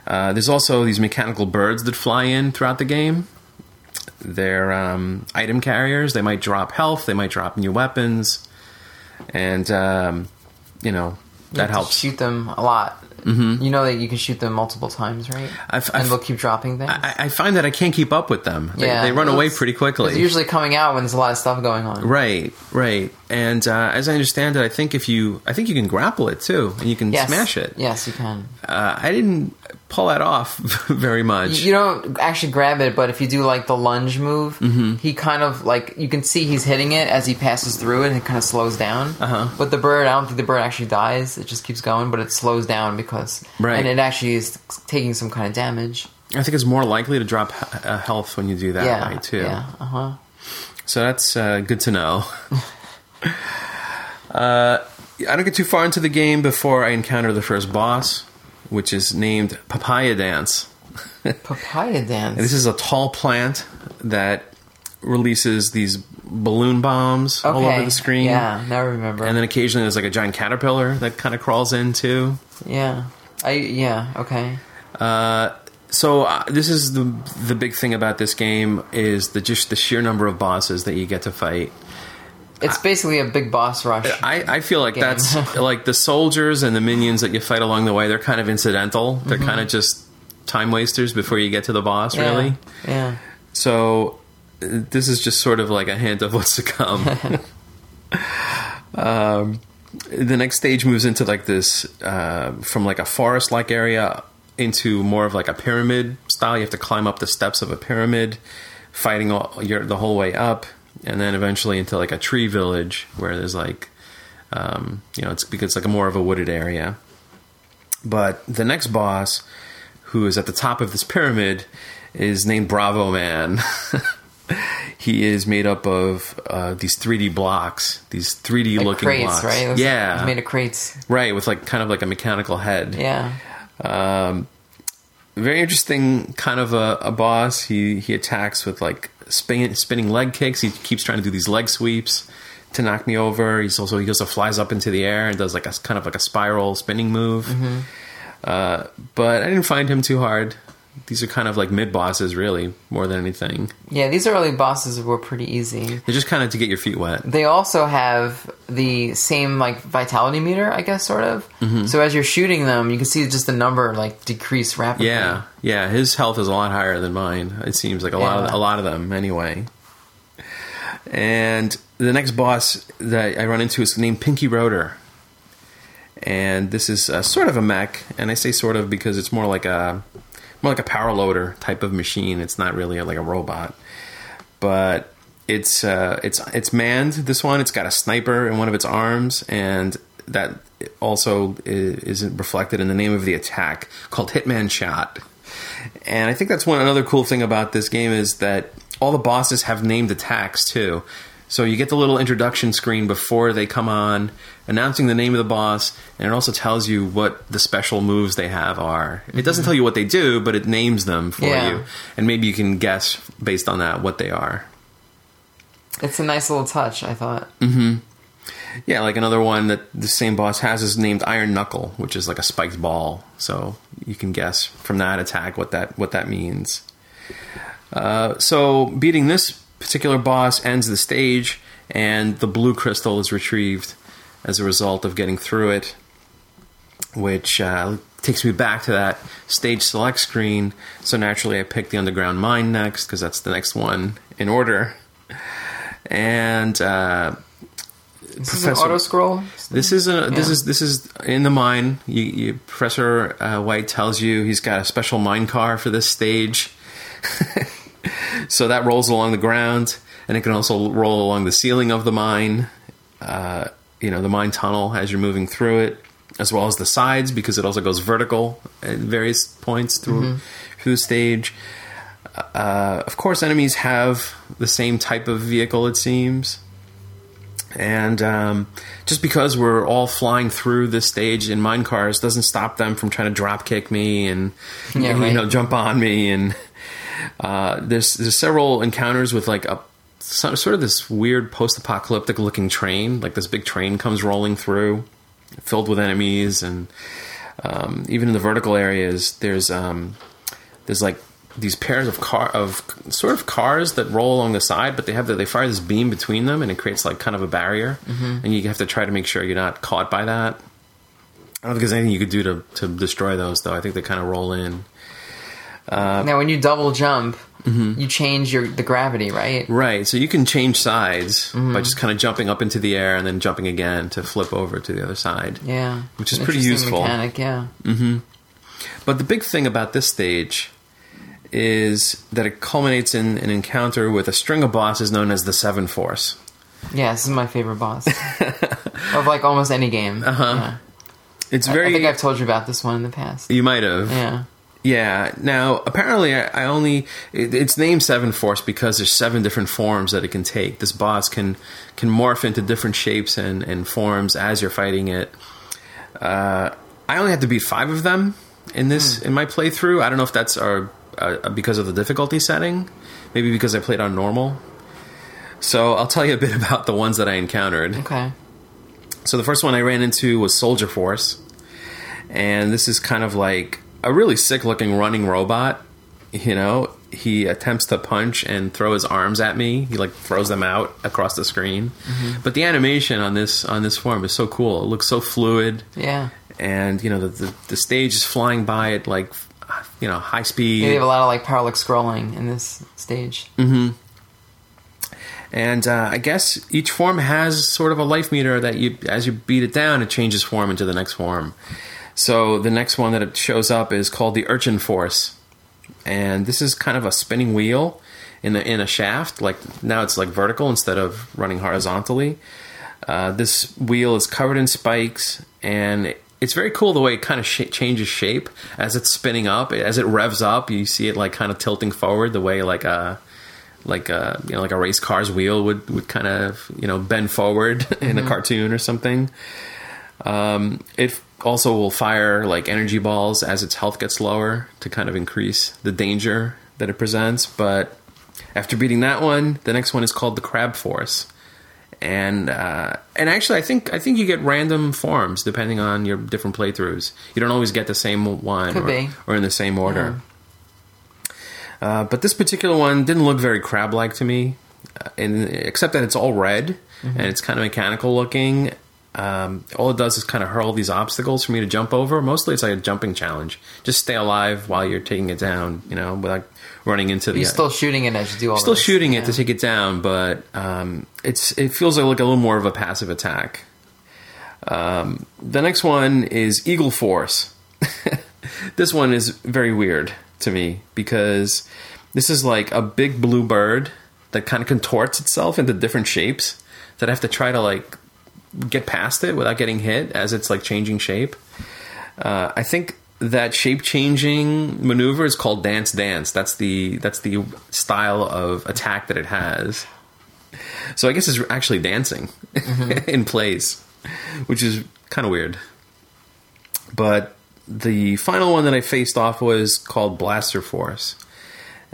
Uh, there's also these mechanical birds that fly in throughout the game. They're um, item carriers. They might drop health. They might drop new weapons, and um, you know You that helps. Shoot them a lot. Mm-hmm. You know that you can shoot them multiple times, right? I've- and I've- they'll keep dropping things. I, I find that I can't keep up with them. They, yeah, they run away pretty quickly. It's usually coming out when there's a lot of stuff going on. Right, right. And uh, as I understand it, I think if you, I think you can grapple it too, and you can Yes. smash it. Yes, you can. Uh, I didn't pull that off *laughs* very much. You, don't actually grab it, but if you do like the lunge move, Mm-hmm. he kind of like you can see he's hitting it as he passes through it, and it kind of slows down. Uh-huh. But the bird, I don't think the bird actually dies. It just keeps going, but it slows down because Right. and it actually is taking some kind of damage. I think it's more likely to drop uh, health when you do that yeah, way too. yeah, uh huh. So that's uh, good to know. *laughs* uh, I don't get too far into the game before I encounter the first boss, which is named Papaya Dance. *laughs* Papaya dance. And this is a tall plant that releases these balloon bombs all over the screen. Yeah, now I remember. And then occasionally there's like a giant caterpillar that kind of crawls in too. yeah, I yeah okay. Uh, so uh, this is the the big thing about this game is the just the sheer number of bosses that you get to fight. It's basically a big boss rush. I, I feel like Game. that's *laughs* like the soldiers and the minions that you fight along the way. They're kind of incidental. They're kind of just time wasters before you get to the boss. Mm-hmm. Yeah, Really. Yeah. So this is just sort of like a hint of what's to come. *laughs* um, the next stage moves into like this uh, from like a forest like area into more of like a pyramid style. You have to climb up the steps of a pyramid, fighting all, your, the whole way up, and then eventually into like a tree village where there's like, um, you know, it's because it's like a more of a wooded area. But the next boss, who is at the top of this pyramid, is named Bravo Man. *laughs* he is made up of uh, these 3D blocks, these 3D Like looking crates, blocks. right? Yeah, made of crates. right, with like kind of like a mechanical head. Yeah. Um, very interesting kind of a, a boss. He he attacks with like spin, spinning leg kicks. He keeps trying to do these leg sweeps to knock me over. He's also he also flies up into the air and does like a kind of like a spiral spinning move. Uh, but I didn't find him too hard. These are kind of like mid bosses, really, more than anything. Yeah, these early bosses were pretty easy. They're just kind of to get your feet wet. They also have the same like vitality meter, I guess, sort of. Mm-hmm. So as you're shooting them, you can see just the number like decrease rapidly. Yeah, yeah. His health is a lot higher than mine. It seems like a lot of a lot of them anyway. And the next boss that I run into is named Pinky Roader, and this is uh, sort of a mech. And I say sort of because it's more like a more like a power loader type of machine. It's not really like a robot, but it's uh, it's it's manned. This one, it's got a sniper in one of its arms, and that also is reflected in the name of the attack called Hitman Shot. And I think that's one another cool thing about this game is that all the bosses have named attacks too. So you get the little introduction screen before they come on, announcing the name of the boss, and it also tells you what the special moves they have are. It doesn't tell you what they do, but it names them for Yeah. you, and maybe you can guess based on that what they are. It's a nice little touch, I thought. Yeah, like another one that the same boss has is named Iron Knuckle, which is like a spiked ball. So you can guess from that attack what that what that means. Uh, so beating this particular boss ends the stage, and the blue crystal is retrieved as a result of getting through it, which uh, takes me back to that stage select screen. So naturally, I picked the underground mine next because that's the next one in order, and. Uh, This is an auto scroll. This is a this Yeah. is this is in the mine. You, you, Professor uh, White tells you he's got a special mine car for this stage, *laughs* so that rolls along the ground, and it can also roll along the ceiling of the mine. Uh, you know, the mine tunnel as you're moving through it, as well as the sides because it also goes vertical at various points through through the stage. Uh, of course, enemies have the same type of vehicle. It seems and um, just because we're all flying through this stage in mine cars doesn't stop them from trying to drop kick me and Yeah, you right. know jump on me and uh, there's there's several encounters with like a so- sort of this weird post-apocalyptic looking train like this big train comes rolling through filled with enemies and um, even in the vertical areas there's um, there's like these pairs of car of sort of cars that roll along the side, but they have the, they fire this beam between them, and it creates like kind of a barrier, and you have to try to make sure you're not caught by that. I don't think there's anything you could do to to destroy those, though. I think they kind of roll in. Now, when you double jump, Mm-hmm. you change your the gravity, right? Right, so you can change sides by just kind of jumping up into the air and then jumping again to flip over to the other side. Yeah, Which is An pretty useful. Mechanic, yeah. But the big thing about this stage is that it culminates in an encounter with a string of bosses known as the Seven Force. Yeah, this is my favorite boss *laughs* of like almost any game. Uh-huh. It's very. I very. think I've told you about this one in the past. you might have. Yeah. Yeah. Now, apparently, I, I only it, it's named Seven Force because there's seven different forms that it can take. This boss can can morph into different shapes and, and forms as you're fighting it. Uh, I only had to beat five of them in this in my playthrough. I don't know if that's uh uh because of the difficulty setting, maybe because I played on normal. So I'll tell you a bit *laughs* about the ones that I encountered. Okay. So the first one I ran into was Soldier Force, and this is kind of like a really sick looking running robot. You know, he attempts to punch and throw his arms at me. He like throws them out across the screen. But the animation on this on this form is so cool. It looks so fluid, Yeah. and you know the the, the stage is flying by at like you know high speed. Yeah, they have a lot of like parallax scrolling in this stage. Hmm. And uh, I guess each form has sort of a life meter that you, as you beat it down, it changes form into the next form. So the next one that it shows up is called the Urchin Force, and this is kind of a spinning wheel in a, in a shaft. Like now it's like vertical instead of running horizontally. Uh, this wheel is covered in spikes, and it's very cool the way it kind of sh- changes shape as it's spinning up. As it revs up, you see it like kind of tilting forward the way like a like a you know like a race car's wheel would would kind of you know bend forward *laughs* in a cartoon or something. Um, it also will fire like energy balls as its health gets lower to kind of increase the danger that it presents. But after beating that one, the next one is called the Crab Force, and uh, and actually, I think I think you get random forms depending on your different playthroughs. You don't always get the same one or, or in the same order. Uh, but this particular one didn't look very crab-like to me, uh, and except that it's all red and it's kind of mechanical looking. Um, all it does is kind of hurl these obstacles for me to jump over. Mostly, it's like a jumping challenge. Just stay alive while you're taking it down. You know, without running into the. You're still shooting it as you do all still this. shooting Yeah. it to take it down, but um, it's it feels like a little more of a passive attack. Um, the next one is Eagle Force. *laughs* this one is very weird to me because this is like a big blue bird that kind of contorts itself into different shapes that I have to try to like get past it without getting hit as it's like changing shape. Uh, I think that shape changing maneuver is called dance dance. That's the that's the style of attack that it has. So I guess it's actually dancing *laughs* in place, which is kind of weird. But the final one that I faced off was called Blaster Force,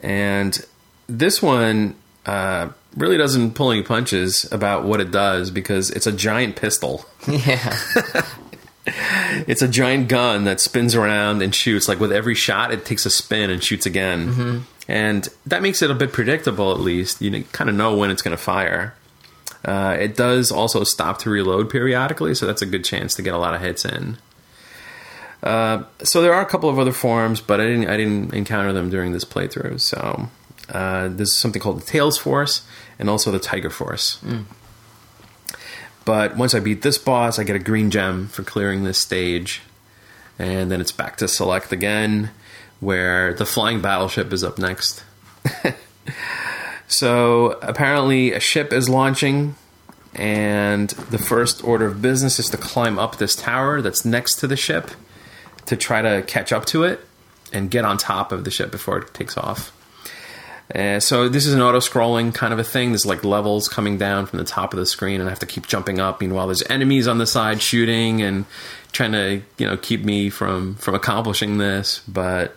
and this one uh, really doesn't pull any punches about what it does because it's a giant pistol. Yeah. *laughs* It's a giant gun that spins around and shoots. Like with every shot, it takes a spin and shoots again, and that makes it a bit predictable. At least you kind of know when it's going to fire. Uh, it does also stop to reload periodically, so that's a good chance to get a lot of hits in. Uh, so there are a couple of other forms, but I didn't I didn't encounter them during this playthrough. So uh, there's something called the Tails Force and also the Tiger Force. but once I beat this boss, I get a green gem for clearing this stage, and then it's back to select again, where the flying battleship is up next. *laughs* so apparently, a ship is launching, and the first order of business is to climb up this tower that's next to the ship to try to catch up to it and get on top of the ship before it takes off. Uh, so this is an auto-scrolling kind of a thing. There's like levels coming down from the top of the screen, and I have to keep jumping up. Meanwhile, there's enemies on the side shooting and trying to you know keep me from from accomplishing this. But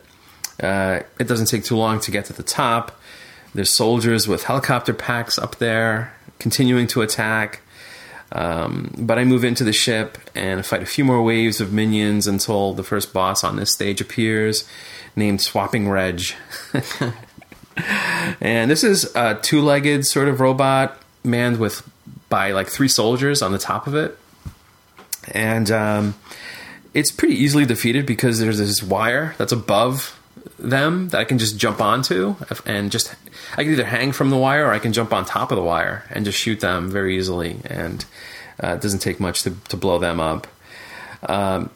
uh, it doesn't take too long to get to the top. There's soldiers with helicopter packs up there, continuing to attack. Um, but I move into the ship and fight a few more waves of minions until the first boss on this stage appears, named Swapping Reg. *laughs* and this is a two-legged sort of robot manned with by like three soldiers on the top of it, and um, it's pretty easily defeated because there's this wire that's above them that I can just jump onto and just I can either hang from the wire or I can jump on top of the wire and just shoot them very easily and uh, it doesn't take much to, to blow them up. Um,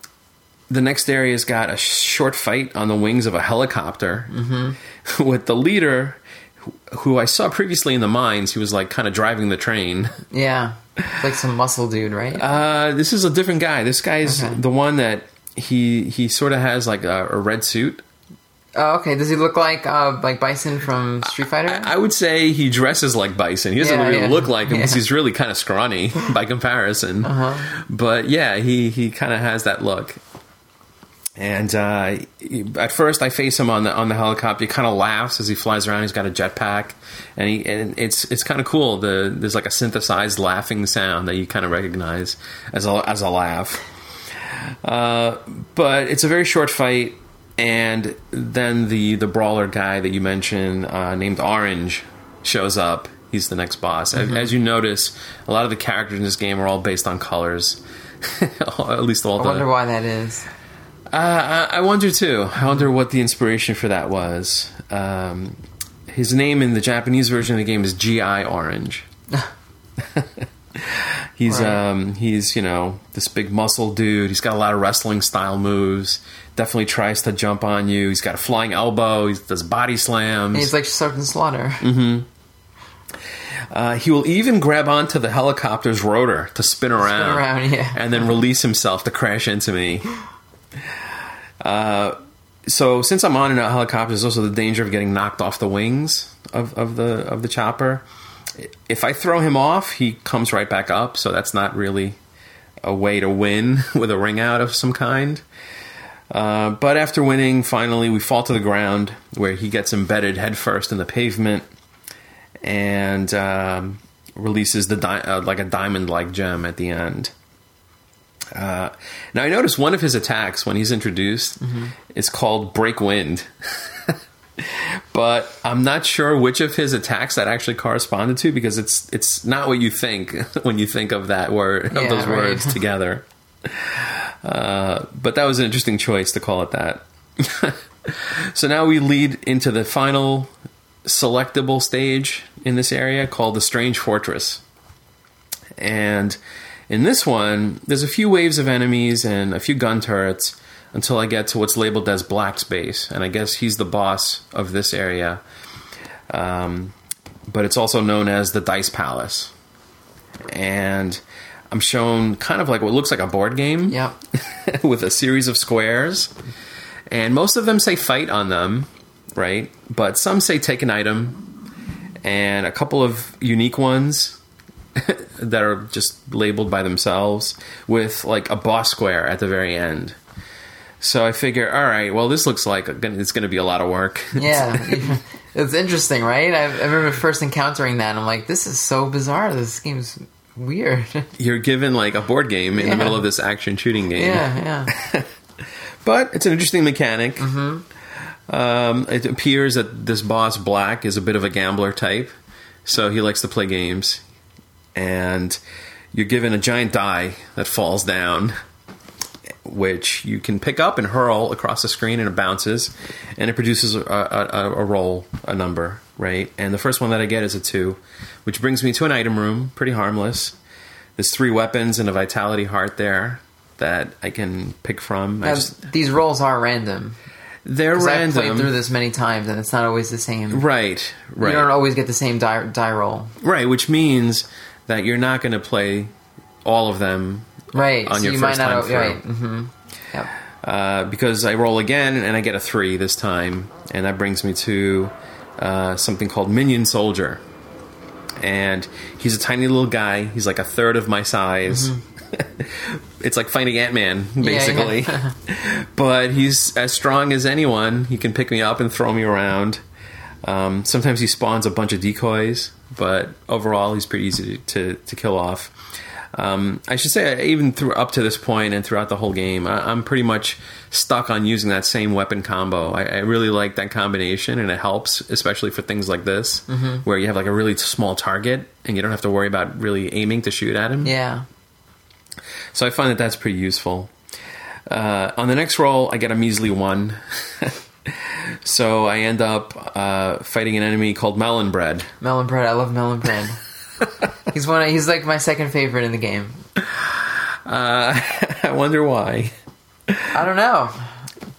the next area's got a short fight on the wings of a helicopter mm-hmm. *laughs* with the leader who I saw previously in the mines. He was like kind of driving the train. *laughs* Yeah, it's like some muscle dude, right? Uh, this is a different guy. This guy's Okay. the one that he he sort of has like a, a red suit. Oh, okay. Does he look like uh, like Bison from Street Fighter? I would say he dresses like Bison. He doesn't Yeah, really yeah. look like him because Yeah. he's really kind of scrawny *laughs* by comparison. Uh-huh. But yeah, he he kind of has that look. And uh, at first, I face him on the on the helicopter. He kind of laughs as he flies around. He's got a jetpack, and he and it's it's kind of cool. The there's like a synthesized laughing sound that you kind of recognize as a as a laugh. Uh, but it's a very short fight, and then the the brawler guy that you mentioned, uh, named Orange, shows up. He's the next boss. As- As, you notice, a lot of the characters in this game are all based on colors. *laughs* At least all I the. wonder why that is. Uh, I, I wonder too. I wonder what the inspiration for that was. Um, his name in the Japanese version of the game is G.I. Orange. *laughs* he's Right. um, he's you know this big muscle dude. He's got a lot of wrestling style moves. Definitely tries to jump on you. He's got a flying elbow. He does body slams. And he's like Sergeant Slaughter. Mm-hmm. Uh, he will even grab onto the helicopter's rotor to spin around, around, yeah. and then release himself to crash into me. *laughs* Uh, so since I'm on in a helicopter, there's also the danger of getting knocked off the wings of, of the of the chopper. If I throw him off, he comes right back up. So that's not really a way to win *laughs* with a ring out of some kind. Uh, but after winning, finally we fall to the ground where he gets embedded headfirst in the pavement and um, releases the di- uh, like a diamond-like gem at the end. Uh, now I noticed one of his attacks when he's introduced is called Break Wind, *laughs* but I'm not sure which of his attacks that actually corresponded to because it's it's not what you think *laughs* when you think of that word of Yeah, those right. words *laughs* together. Uh, but that was an interesting choice to call it that. so now we lead into the final selectable stage in this area called the Strange Fortress. And in this one, there's a few waves of enemies and a few gun turrets until I get to what's labeled as Black Space. And I guess he's the boss of this area. Um, but it's also known as the Dice Palace. And I'm shown kind of like what looks like a board game Yep. *laughs* with a series of squares. And most of them say fight on them, right? But some say take an item, and a couple of unique ones *laughs* that are just labeled by themselves with like a boss square at the very end. So I figure, all right, well, this looks like it's going to be a lot of work. *laughs* Yeah. *laughs* it's interesting, right? I, I remember first encountering that. And I'm like, this is so bizarre. This game's weird. You're given like a board game in Yeah. the middle of this action shooting game. yeah, yeah. but it's an interesting mechanic. Um, it appears that this boss Black is a bit of a gambler type, so he likes to play games. And you're given a giant die that falls down, which you can pick up and hurl across the screen, and it bounces, and it produces a, a, a, roll, a number, right? And the first one that I get is a two, which brings me to an item room, pretty harmless. there's three weapons and a vitality heart there that I can pick from. Now, just, these rolls are random. They're random. I've played through this many times, and it's not always the same. Right, right. You don't always get the same die, die roll. Right, which means that you're not going to play all of them Right. On so your you first might time not. through. Right. Mm-hmm. Yep. uh, because I roll again and I get a three this time, and that brings me to uh, something called Minion Soldier. And he's a tiny little guy. He's like a third of my size. *laughs* it's like fighting Ant Man, Mm-hmm. Yeah, basically. *laughs* but he's as strong as anyone. He can pick me up and throw me around. Um, sometimes he spawns a bunch of decoys, but overall he's pretty easy to, to, to kill off. Um, I should say, even through up to this point and throughout the whole game, I, I'm pretty much stuck on using that same weapon combo. I, I really like that combination, and it helps, especially for things like this, where you have like a really small target and you don't have to worry about really aiming to shoot at him. Yeah. So I find that that's pretty useful. Uh, on the next roll, I get a measly one. *laughs* so I end up uh, fighting an enemy called Melon Bread. Melon bread. I love melon bread. *laughs* he's one. He's like my second favorite in the game. Uh, *laughs* I wonder why. I don't know.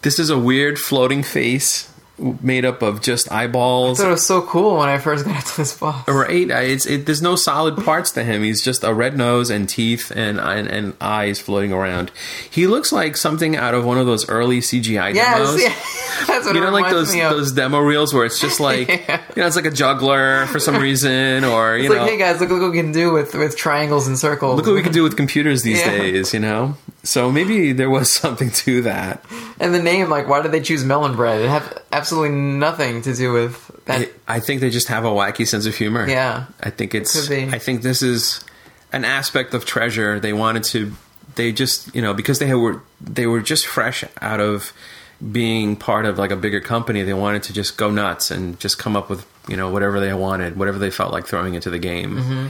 This is a weird floating face made up of just I eyeballs. thought it was so cool when I first got *laughs* to this boss. Right, it's it, there's no solid parts to him. He's just a red nose and teeth and, and and eyes floating around. He looks like something out of one of those early CGI demos. Yes, yeah. *laughs* that's what You know, like those those demo reels where it's just *laughs* like Yeah. you know, it's like a juggler for some reason, or you It's know, like, hey guys, look, look what we can do with with triangles and circles. look what we can do with computers these Yeah. days. You know, so maybe there was *laughs* something to that. And the name, like, why did they choose melon bread? It had absolutely nothing to do with that. I, I think they just have a wacky sense of humor. Yeah. I think it's. Be. I think this is an aspect of Treasure they wanted to. They just you know because they were they were just fresh out of being part of like a bigger company. They wanted to just go nuts and just come up with you know whatever they wanted, whatever they felt like throwing into the game. Mm-hmm.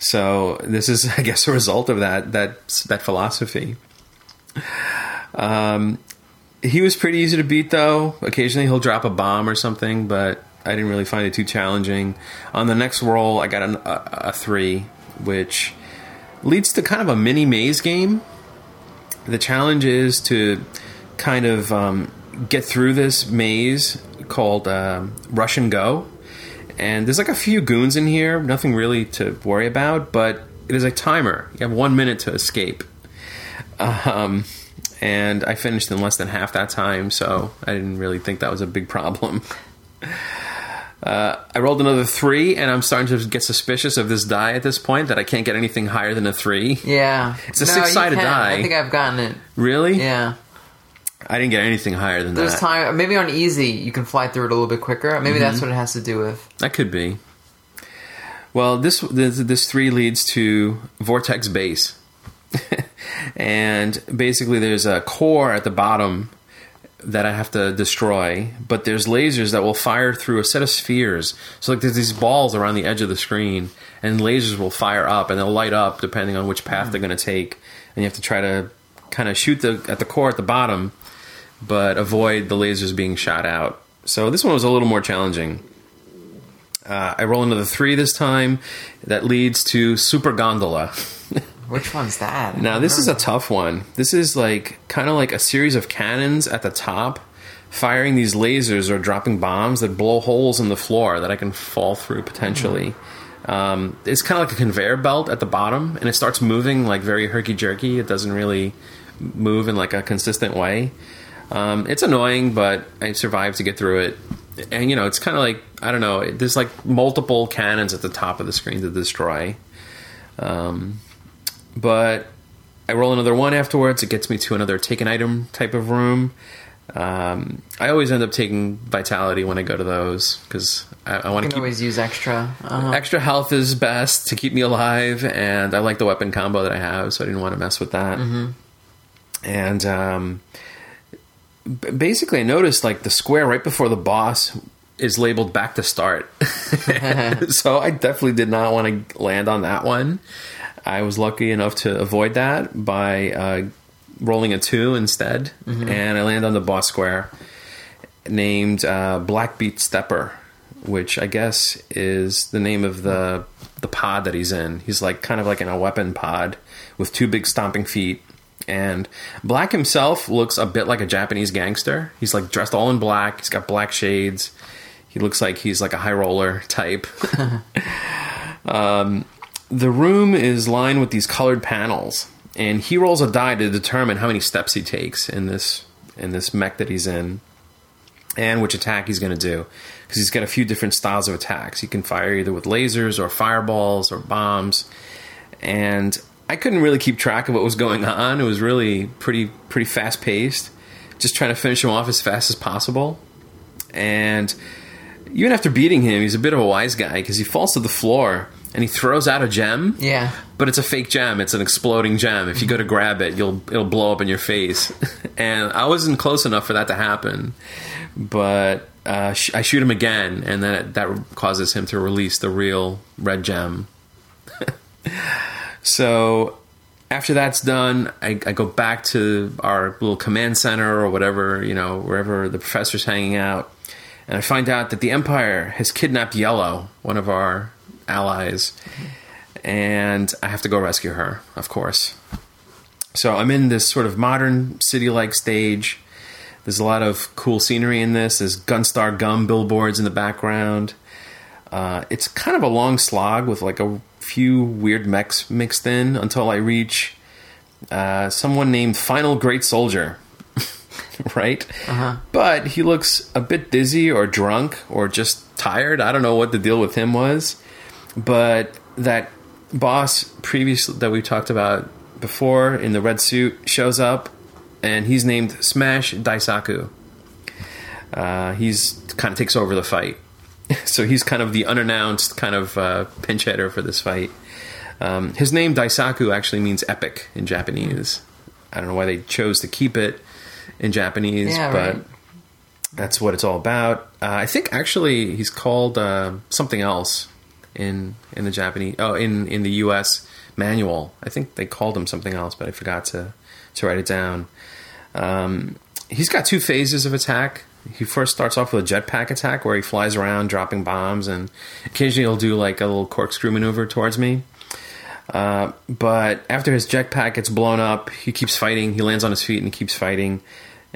So this is, *laughs* I guess, a result of that that that philosophy. Um, he was pretty easy to beat, though. Occasionally he'll drop a bomb or something, but I didn't really find it too challenging. On the next roll, I got an, a, a three, which leads to kind of a mini maze game. The challenge is to kind of um, get through this maze called um, Rush and Go. And there's like a few goons in here, nothing really to worry about, but it is a timer. You have one minute to escape. Um, and I finished in less than half that time, so I didn't really think that was a big problem. *laughs* Uh, I rolled another three, and I'm starting to get suspicious of this die at this point that I can't get anything higher than a three. Yeah, It's a No, six-sided die. I think I've gotten it. Really? Yeah, I didn't get anything higher than there's that. time. Maybe on easy you can fly through it a little bit quicker. Maybe Mm-hmm. that's what it has to do with. That could be. Well, this this, this three leads to Vortex Base, *laughs* and basically there's a core at the bottom that I have to destroy, but there's lasers that will fire through a set of spheres. So like there's these balls around the edge of the screen, and lasers will fire up and they'll light up depending on which path they're going to take, and you have to try to kind of shoot the at the core at the bottom, but avoid the lasers being shot out. So this one was a little more challenging. Uh, I roll another three this time. That leads to Super Gondola. *laughs* Which one's that? Now, this is a tough one. This is like kind of like a series of cannons at the top, firing these lasers or dropping bombs that blow holes in the floor that I can fall through potentially. Um, it's kind of like a conveyor belt at the bottom, and it starts moving like very herky jerky. It doesn't really move in like a consistent way. Um, it's annoying, but I survived to get through it. And you know, it's kind of like I don't know. There's like multiple cannons at the top of the screen to destroy. Um, but I roll another one afterwards. It gets me to another take an item type of room. Um, I always end up taking vitality when I go to those because I, I want to always use extra. Uh-huh. extra health is best to keep me alive, and I like the weapon combo that I have, so I didn't want to mess with that. And um, b- basically, I noticed like the square right before the boss is labeled back to start, *laughs* *laughs* so I definitely did not want to land on that one. I was lucky enough to avoid that by uh, rolling a two instead, and I land on the boss square named uh, Blackbeat Stepper, which I guess is the name of the the pod that he's in. He's like kind of like in a weapon pod with two big stomping feet. And Black himself looks a bit like a Japanese gangster. He's like dressed all in black. He's got black shades. He looks like he's like a high roller type. *laughs* *laughs* um, the room is lined with these colored panels, and he rolls a die to determine how many steps he takes in this in this mech that he's in, and which attack he's going to do. Because he's got a few different styles of attacks. He can fire either with lasers or fireballs or bombs, and I couldn't really keep track of what was going on. It was really pretty pretty fast paced. Just trying to finish him off as fast as possible, and even after beating him, he's a bit of a wise guy because he falls to the floor and he throws out a gem. Yeah. But it's a fake gem. It's an exploding gem. If you go to grab it, you'll it'll blow up in your face. *laughs* and I wasn't close enough for that to happen. But uh, sh- I shoot him again, and then it, that causes him to release the real red gem. *laughs* so after that's done, I, I, go back to our little command center or whatever, you know, wherever the professor's hanging out. And I find out that the Empire has kidnapped Yellow, one of our allies, and I have to go rescue her, of course. So I'm in this sort of modern city like stage. There's a lot of cool scenery in this. There's Gunstar Gum billboards in the background. Uh, it's kind of a long slog with like a few weird mechs mixed in until I reach uh, someone named Final Great Soldier. *laughs* right? Uh-huh. But he looks a bit dizzy or drunk or just tired. I don't know what the deal with him was. But that boss previously that we talked about before in the red suit shows up and he's named Smash Daisaku. Uh, he's kind of takes over the fight. *laughs* so he's kind of the unannounced kind of uh, pinch hitter for this fight. Um, his name Daisaku actually means epic in Japanese. I don't know why they chose to keep it in Japanese, yeah, but right. that's what it's all about. Uh, I think actually he's called uh, something else in in the Japanese. Oh, in in the U.S. manual, I think they called him something else, but I forgot to to write it down. Um, he's got two phases of attack. He first starts off with a jetpack attack where he flies around dropping bombs, and occasionally he'll do like a little corkscrew maneuver towards me. Uh, but after his jetpack gets blown up, he keeps fighting. He lands on his feet and he keeps fighting.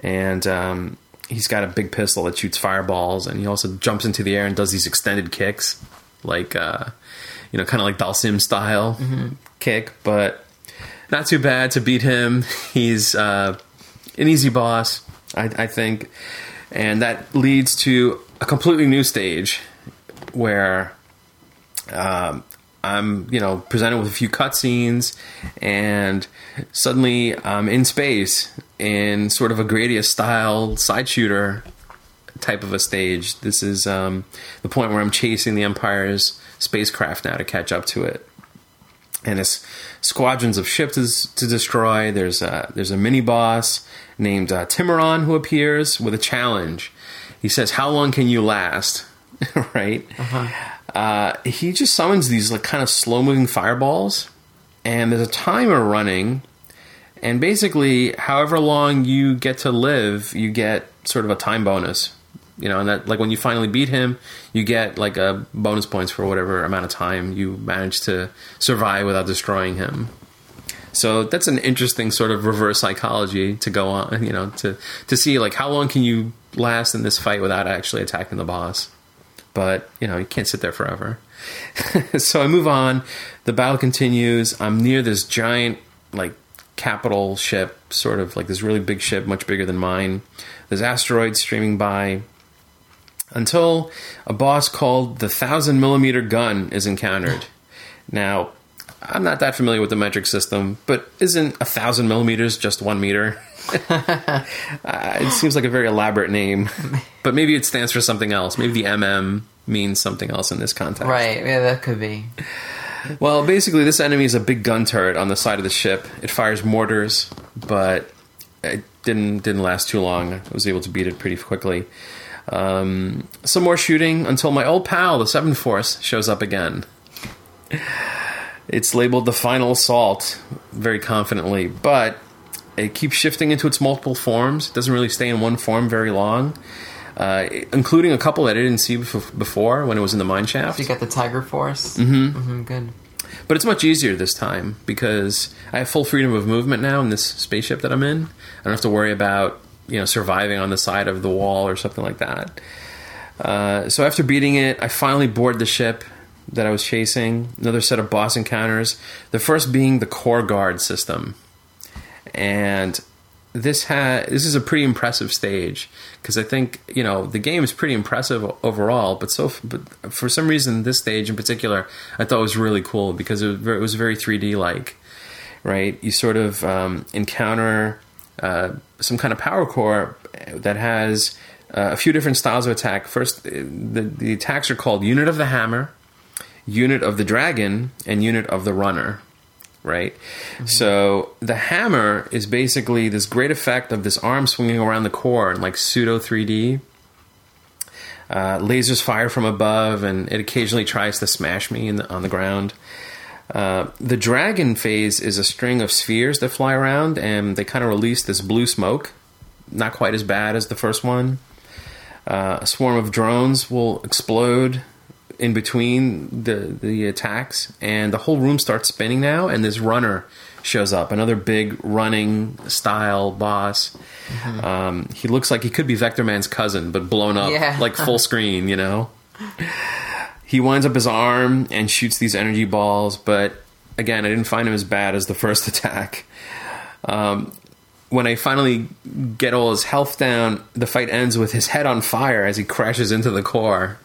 And um, he's got a big pistol that shoots fireballs, and he also jumps into the air and does these extended kicks, like uh, you know, kind of like Dhalsim style mm-hmm. kick. But not too bad to beat him. *laughs* He's uh, an easy boss, I, I think, and that leads to a completely new stage where um, I'm, you know, presented with a few cutscenes, and suddenly I'm in space in sort of a Gradius style side shooter type of a stage. This is um, the point where I'm chasing the Empire's spacecraft now to catch up to it. And it's squadrons of ships to destroy. There's a, there's a mini boss named uh, Timuron who appears with a challenge. He says, "How long can you last?" *laughs* right? Uh-huh. Uh, he just summons these like kind of slow moving fireballs, and there's a timer running. And basically, however long you get to live, you get sort of a time bonus. You know, and that like when you finally beat him, you get like a bonus points for whatever amount of time you manage to survive without destroying him. So that's an interesting sort of reverse psychology to go on, *laughs* you know, to to see like how long can you last in this fight without actually attacking the boss but you know you can't sit there forever. *laughs* so I move on. The battle continues. I'm near this giant like capital ship, sort of like this really big ship, much bigger than mine. There's asteroids streaming by. Until a boss called the thousand millimeter gun is encountered. Now, I'm not that familiar with the metric system, but isn't a thousand millimeters just one meter? *laughs* uh, it seems like a very elaborate name, *laughs* but maybe it stands for something else. Maybe the MM means something else in this context. Right, yeah, that could be. Well, basically, this enemy is a big gun turret on the side of the ship. It fires mortars, but it didn't didn't last too long. I was able to beat it pretty quickly. Um, some more shooting until my old pal, the Seventh Force, shows up again. It's labeled the final assault very confidently, but it keeps shifting into its multiple forms. It doesn't really stay in one form very long. uh, including a couple that I didn't see before when it was in the mine shaft. You got the Tiger Force. Mm-hmm. mm-hmm good. But it's much easier this time because I have full freedom of movement now in this spaceship that I'm in. I don't have to worry about you know surviving on the side of the wall or something like that. Uh, so after beating it, I finally board the ship that I was chasing. Another set of boss encounters. The first being the core guard system, and this ha- this is a pretty impressive stage because I think you know the game is pretty impressive overall, but so but for some reason this stage in particular I thought was really cool because it was very, it was very 3D like, right? You sort of um, encounter uh, some kind of power core that has uh, a few different styles of attack. First, the the attacks are called Unit of the Hammer, Unit of the Dragon, and Unit of the Runner right? Mm-hmm. So the hammer is basically this great effect of this arm swinging around the core in like pseudo 3D. Uh, lasers fire from above, and it occasionally tries to smash me the, on the ground. Uh, the dragon phase is a string of spheres that fly around, and they kind of release this blue smoke. Not quite as bad as the first one. Uh, a swarm of drones will explode in between the the attacks, and the whole room starts spinning now. And this runner shows up, another big running style boss. Mm-hmm. Um, he looks like he could be Vectorman's cousin, but blown up, yeah. like full screen. You know. *laughs* he winds up his arm and shoots these energy balls, but again, I didn't find him as bad as the *laughs* first attack. Um, when I finally get all his health down, the fight ends with his head on fire as he crashes into the core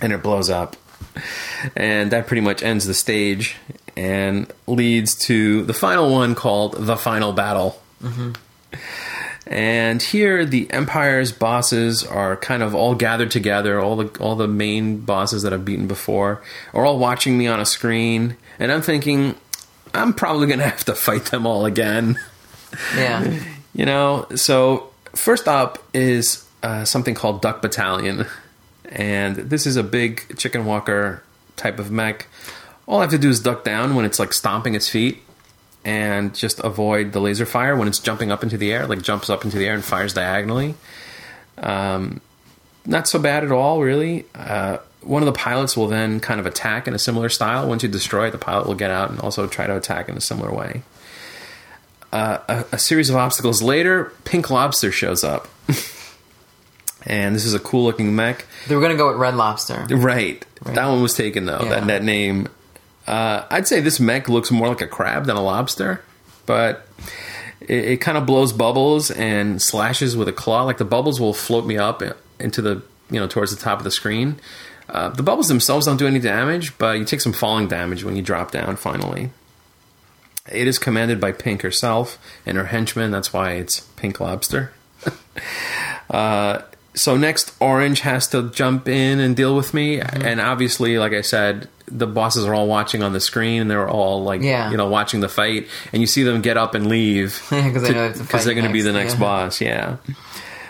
and it blows up. And that pretty much ends the stage and leads to the final one called The Final Battle. Mm-hmm. And here, the Empire's bosses are kind of all gathered together. All the all the main bosses that I've beaten before are all watching me on a screen, and I'm thinking, I'm probably going to have to fight them all again. Yeah, *laughs* you know. So first up is uh, something called Duck Battalion, and this is a big chicken walker type of mech. All I have to do is duck down when it's like stomping its feet and just avoid the laser fire when it's jumping up into the air, like jumps up into the air and fires diagonally. Um, not so bad at all, really. Uh, one of the pilots will then kind of attack in a similar style. Once you destroy it, the pilot will get out and also try to attack in a similar way. Uh, a, a series of obstacles later, Pink Lobster shows up. *laughs* and this is a cool looking mech. They were going to go with Red Lobster. Right. right. That one was taken though. Yeah. That that name. Uh, I'd say this mech looks more like a crab than a lobster, but it, it kind of blows bubbles and slashes with a claw. Like the bubbles will float me up into the you know towards the top of the screen. Uh, the bubbles themselves don't do any damage, but you take some falling damage when you drop down. Finally, it is commanded by Pink herself and her henchmen. That's why it's Pink Lobster. *laughs* uh, so next orange has to jump in and deal with me mm-hmm. and obviously like i said the bosses are all watching on the screen and they're all like yeah. you know watching the fight and you see them get up and leave *laughs* because they're going to be the next yeah. boss yeah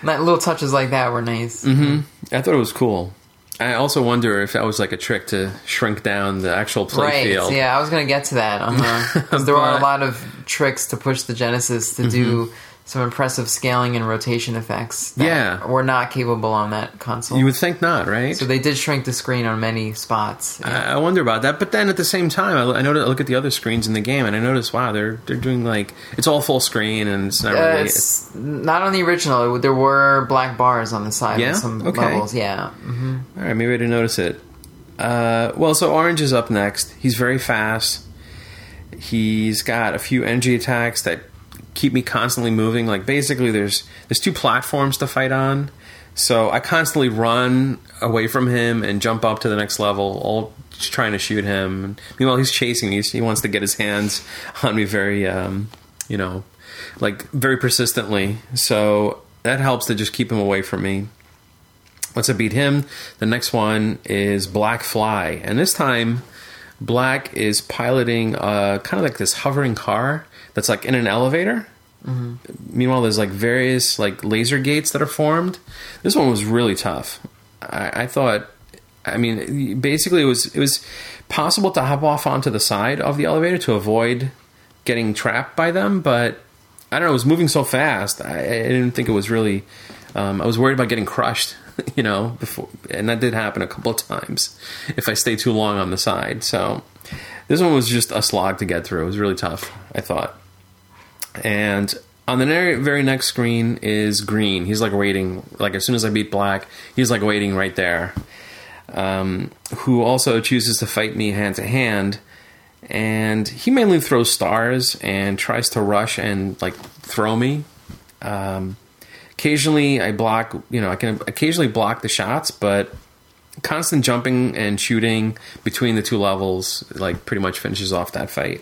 that little touches like that were nice mm-hmm. i thought it was cool I also wonder if that was like a trick to shrink down the actual play right, field. Yeah, I was going to get to that. Uh-huh. *laughs* there are a lot of tricks to push the Genesis to mm-hmm. do some impressive scaling and rotation effects. That yeah, were not capable on that console. You would think not, right? So they did shrink the screen on many spots. Yeah. I, wonder about that. But then at the same time, I, I know I look at the other screens in the game, and I notice, wow, they're they're doing like it's all full screen, and it's not uh, really. It's not on the original. There were black bars on the side yeah? some okay. levels. Yeah. Mm-hmm. All right, maybe I didn't notice it. Uh, well, so Orange is up next. He's very fast. He's got a few energy attacks that keep me constantly moving. Like basically, there's there's two platforms to fight on, so I constantly run away from him and jump up to the next level, all trying to shoot him. Meanwhile, he's chasing me. He wants to get his hands *laughs* on me very, um, you know, like very persistently. So that helps to just keep him away from me. Once I beat him, the next one is Black Fly, and this time. Black is piloting uh, kind of like this hovering car that's like in an elevator. Mm-hmm. Meanwhile, there's like various like laser gates that are formed. This one was really tough. I, I thought. I mean, basically, it was it was possible to hop off onto the side of the elevator to avoid getting trapped by them, but I don't know. It was moving so fast. I, I didn't think it was really Um, I was worried about getting crushed, *laughs* you know, before, and that did happen a couple of times if I stayed too long on the side. So this one was just a slog to get through. It was really tough, I thought. And on the very, next screen is green. He's like waiting, like as soon as I beat black, he's like waiting right there. Um, who also chooses to fight me hand to hand, and he mainly throws stars and tries to rush and like throw me. Um, occasionally, I block. You know, I can occasionally block the shots, but constant jumping and shooting between the two levels like pretty much finishes off that fight.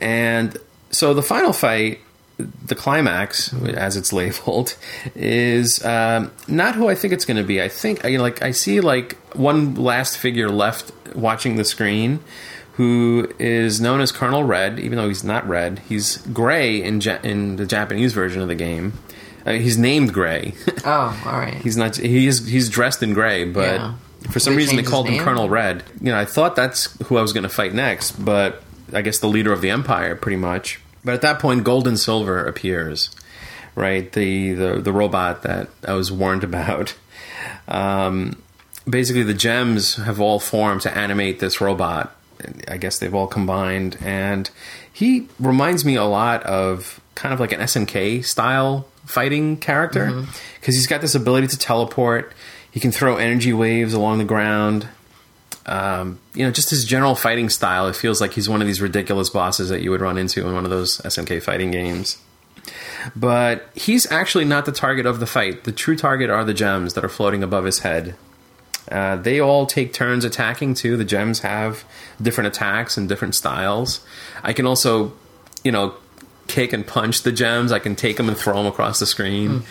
And so the final fight, the climax, as it's labeled, is um, not who I think it's going to be. I think I like I see like one last figure left watching the screen, who is known as Colonel Red, even though he's not red. He's gray in ja- in the Japanese version of the game. Uh, he's named Gray. *laughs* Oh, all right. he's not. He is. He's dressed in gray, but Yeah. for some They reason they called him? Colonel Red. You know, I thought that's who I was going to fight next, but I guess the leader of the Empire, pretty much. But at that point, Golden Silver appears, right? The the the robot that I was warned about. *laughs* Um, basically, the gems have all formed to animate this robot. I guess they've all combined, and he reminds me a lot of kind of like an SNK style fighting character because he's got this ability to teleport. He can throw energy waves along the ground. Um, you know, just his general fighting style. It feels like he's one of these ridiculous bosses that you would run into in one of those SNK fighting games. But he's actually not the target of the fight. The true target are the gems that are floating above his head. Uh, they all take turns attacking too. The gems have different attacks and different styles. I can also, you know, kick and punch the gems. I can take them and throw them across the screen.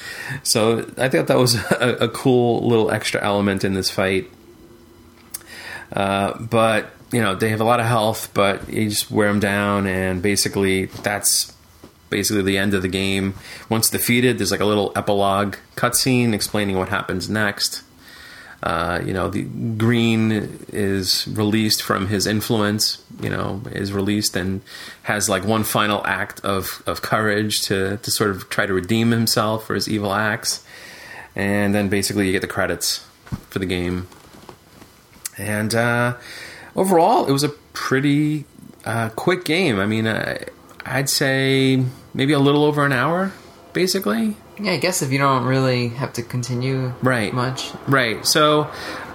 So I thought that was *laughs* a, a cool little extra element in this fight. Uh, but you know they have a lot of health, but you just wear them down, and basically that's basically the end of the game. Once defeated, there's like a little epilogue cutscene explaining what happens next. Uh, you know, the green is released from his influence. You know, is released and has like one final act of of courage to to sort of try to redeem himself for his evil acts, and then basically you get the credits for the game. And uh, overall, it was a pretty uh, quick game. I mean, uh, I'd say maybe a little over an hour, basically. Yeah, I guess if you don't really have to continue Right. much. Right. So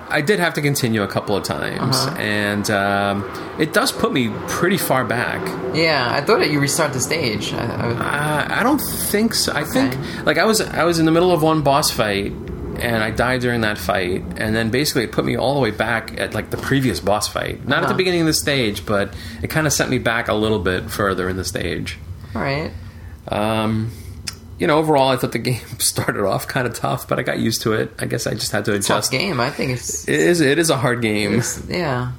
I did have to continue a couple of times, Uh-huh. and um, it does put me pretty far back. Yeah, I thought that you restart the stage. I, I, Uh, I don't think so. I think like I was I was in the middle of one boss fight, and I died during that fight, and then basically it put me all the way back at like the previous boss fight. Not at the Uh-huh. beginning of the stage, but it kind of sent me back a little bit further in the stage. all right. Um, you know, overall, I thought the *laughs* game started off kind of tough, but I got used to it. I guess I just had to Tough adjust. game. I think it's, It is. It is a hard game. yeah.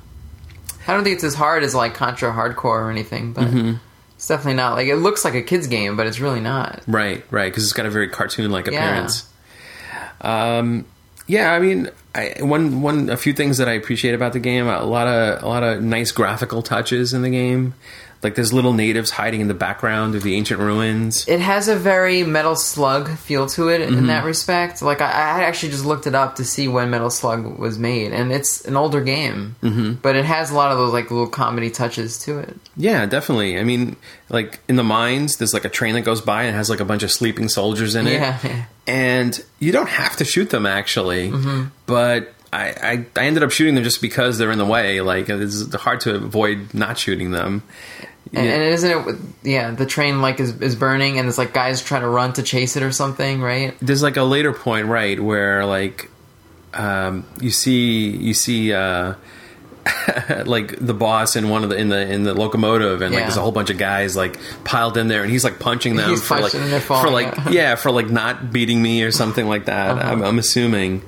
I don't think it's as hard as like Contra Hard Corps or anything, but Mm-hmm. it's definitely not. Like it looks like a kids game, but it's really not. Right, right, because it's got a very cartoon-like Yeah. appearance. Um, yeah, I mean, I, one one a few things that I appreciate about the game, a lot of a lot of nice graphical touches in the game. Like there's little natives hiding in the background of the ancient ruins. It has a very Metal Slug feel to it Mm-hmm. in that respect. Like I, I actually just looked it up to see when Metal Slug was made, and it's an older game, mm-hmm. but it has a lot of those like little comedy touches to it. Yeah, definitely. I mean, like in the mines, there's like a train that goes by and it has like a bunch of sleeping soldiers in it. Yeah. and you don't have to shoot them actually, Mm-hmm. but I, I I ended up shooting them just because they're in the way. Like it's hard to avoid not shooting them. And, Yeah. and isn't it? Yeah, the train like is, is burning, and it's like guys trying to run to chase it or something, right? there's like a later point, right, where like um, you see you see uh, *laughs* like the boss in one of the in the in the locomotive, and like Yeah. there's a whole bunch of guys like piled in there, and he's like punching them He's for punching like for like yeah. yeah for like not beating me or something like that. Uh-huh. I'm, I'm assuming.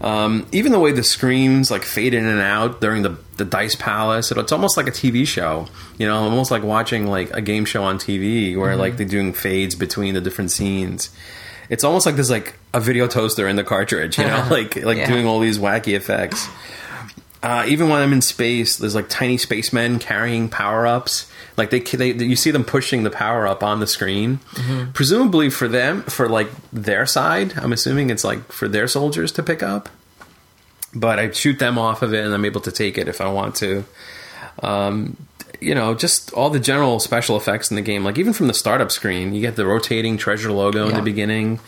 Um, even the way the screens like fade in and out during the the Dice Palace, it, it's almost like a TV show. You know, almost like watching like a game show on TV where Mm-hmm. like they're doing fades between the different scenes. It's almost like there's like a video toaster in the cartridge. You know, *laughs* like like Yeah. doing all these wacky effects. Uh, even when I'm in space, there's like tiny spacemen carrying power ups. Like they, they, you see them pushing the power up on the screen. Presumably for them, for like their side. I'm assuming it's like for their soldiers to pick up. But I shoot them off of it, and I'm able to take it if I want to. Um, you know, just all the general special effects in the game. Like even from the startup screen, you get the rotating treasure logo in the beginning.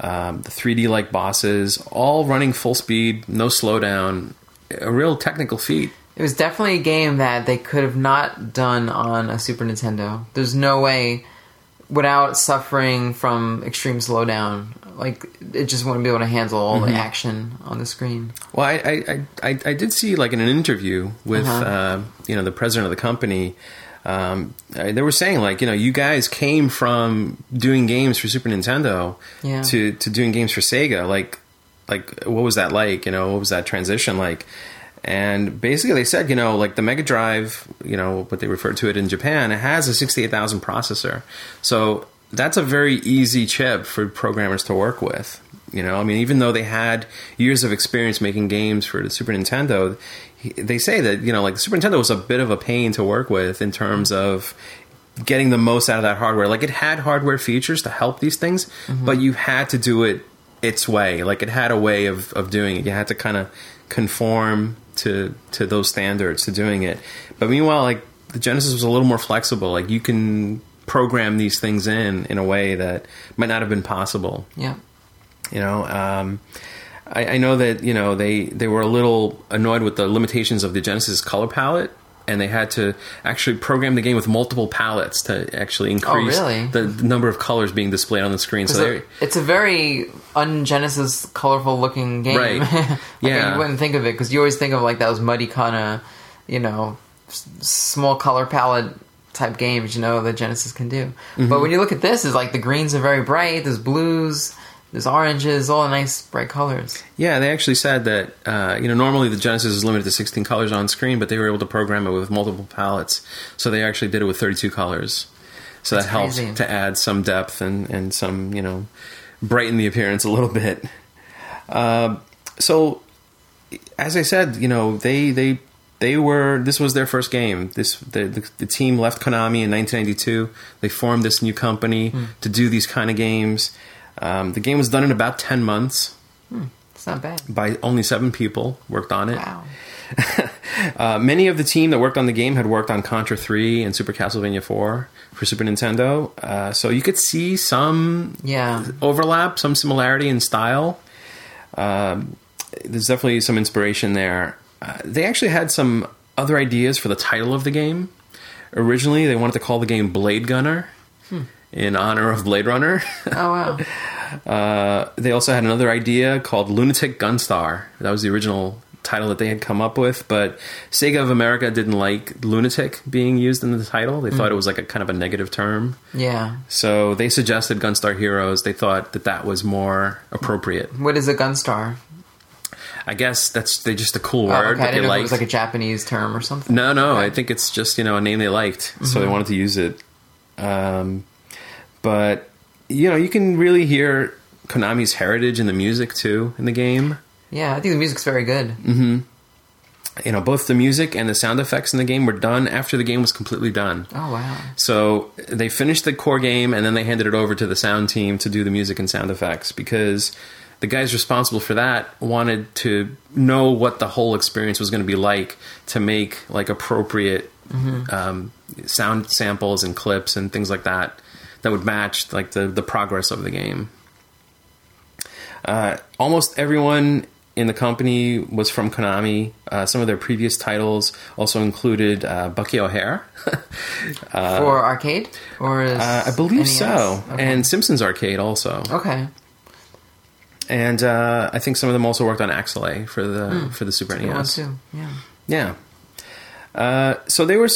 Um, the 3D like bosses, all running full speed, no slowdown. A real technical feat. It was definitely a game that they could have not done on a Super Nintendo. There's no way without suffering from extreme slowdown. Like it just wouldn't be able to handle all Mm-hmm. the action on the screen. Well, I I, I, I did see like in an interview with Uh-huh. uh, you know the president of the company. Um, they were saying like you know you guys came from doing games for Super Nintendo Yeah. to to doing games for Sega. Like like what was that like? You know what was that transition like? And basically, they said, you know, like the Mega Drive, you know, what they refer to it in Japan, it has a 68,000 processor. So that's a very easy chip for programmers to work with. You know, I mean, even though they had years of experience making games for the Super Nintendo, they say that, you know, like the Super Nintendo was a bit of a pain to work with in terms of getting the most out of that hardware. Like it had hardware features to help these things, mm-hmm. but you had to do it its way. Like it had a way of, of doing it. You had to kind of conform to to those standards to doing it. But meanwhile, like the Genesis was a little more flexible. Like you can program these things in in a way that might not have been possible. Yeah. You know, um, I, I know that you know they they were a little annoyed with the limitations of the Genesis color palette, and they had to actually program the game with multiple palettes to actually increase Oh, really? the, the number of colors being displayed on the screen. So they it's a very un-Genesis colorful looking game. Right. *laughs* like, Yeah. You wouldn't think of it because you always think of like those muddy kind of, you know, s- small color palette type games. You know that Genesis can do. Mm-hmm. But when you look at this, is like the greens are very bright. There's blues. There's oranges. All nice bright colors. Yeah, they actually said that uh, you know normally the Genesis is limited to 16 colors on screen, but they were able to program it with multiple palettes, so they actually did it with 32 colors. So that That's helped crazy. to add some depth and and some you know brighten the appearance a little *laughs* bit. Uh, so as I said, you know they they they were this was their first game. This the, the the team left Konami in 1992. They formed this new company Hmm. to do these kind of games. Um, the game was done in about 10 months It's not bad. by only seven people worked on it. Wow. *laughs* Uh, many of the team that worked on the game had worked on Contra 3 and Super Castlevania 4 for Super Nintendo. Uh, so you could see some Yeah. overlap, some similarity in style. Um, there's definitely some inspiration there. Uh, they actually had some other ideas for the title of the game. Originally, they wanted to call the game Blade Gunner in honor of Blade Runner. Oh wow. *laughs* Uh, they also had another idea called Lunatic Gunstar. That was the original title that they had come up with, but Sega of America didn't like lunatic being used in the title. They thought it was like a kind of a negative term. Yeah. So they suggested Gunstar Heroes. They thought that that was more appropriate. What is a Gunstar? I guess that's they just a cool Oh, word okay. I that they if it was like a Japanese term or something. No, no. Okay. I think it's just you know a name they liked, so they wanted to use it. Um, but you know, you can really hear Konami's heritage in the music too in the game. Yeah, I think the music's very good. Mm-hmm. You know, both the music and the sound effects in the game were done after the game was completely done. Oh wow. So they finished the core game and then they handed it over to the sound team to do the music and sound effects because the guys responsible for that wanted to know what the whole experience was going to be like to make like appropriate um, sound samples and clips and things like that that would match like the the progress of the game. Uh, almost everyone in the company was from Konami. Uh, some of their previous titles also included uh, Bucky O'Hare. *laughs* For arcade or is Uh, I believe so, Okay. and Simpsons Arcade also, okay. and uh, I think some of them also worked on Axelay for the for the Super NES. too. Yeah. Yeah. Uh, so they were,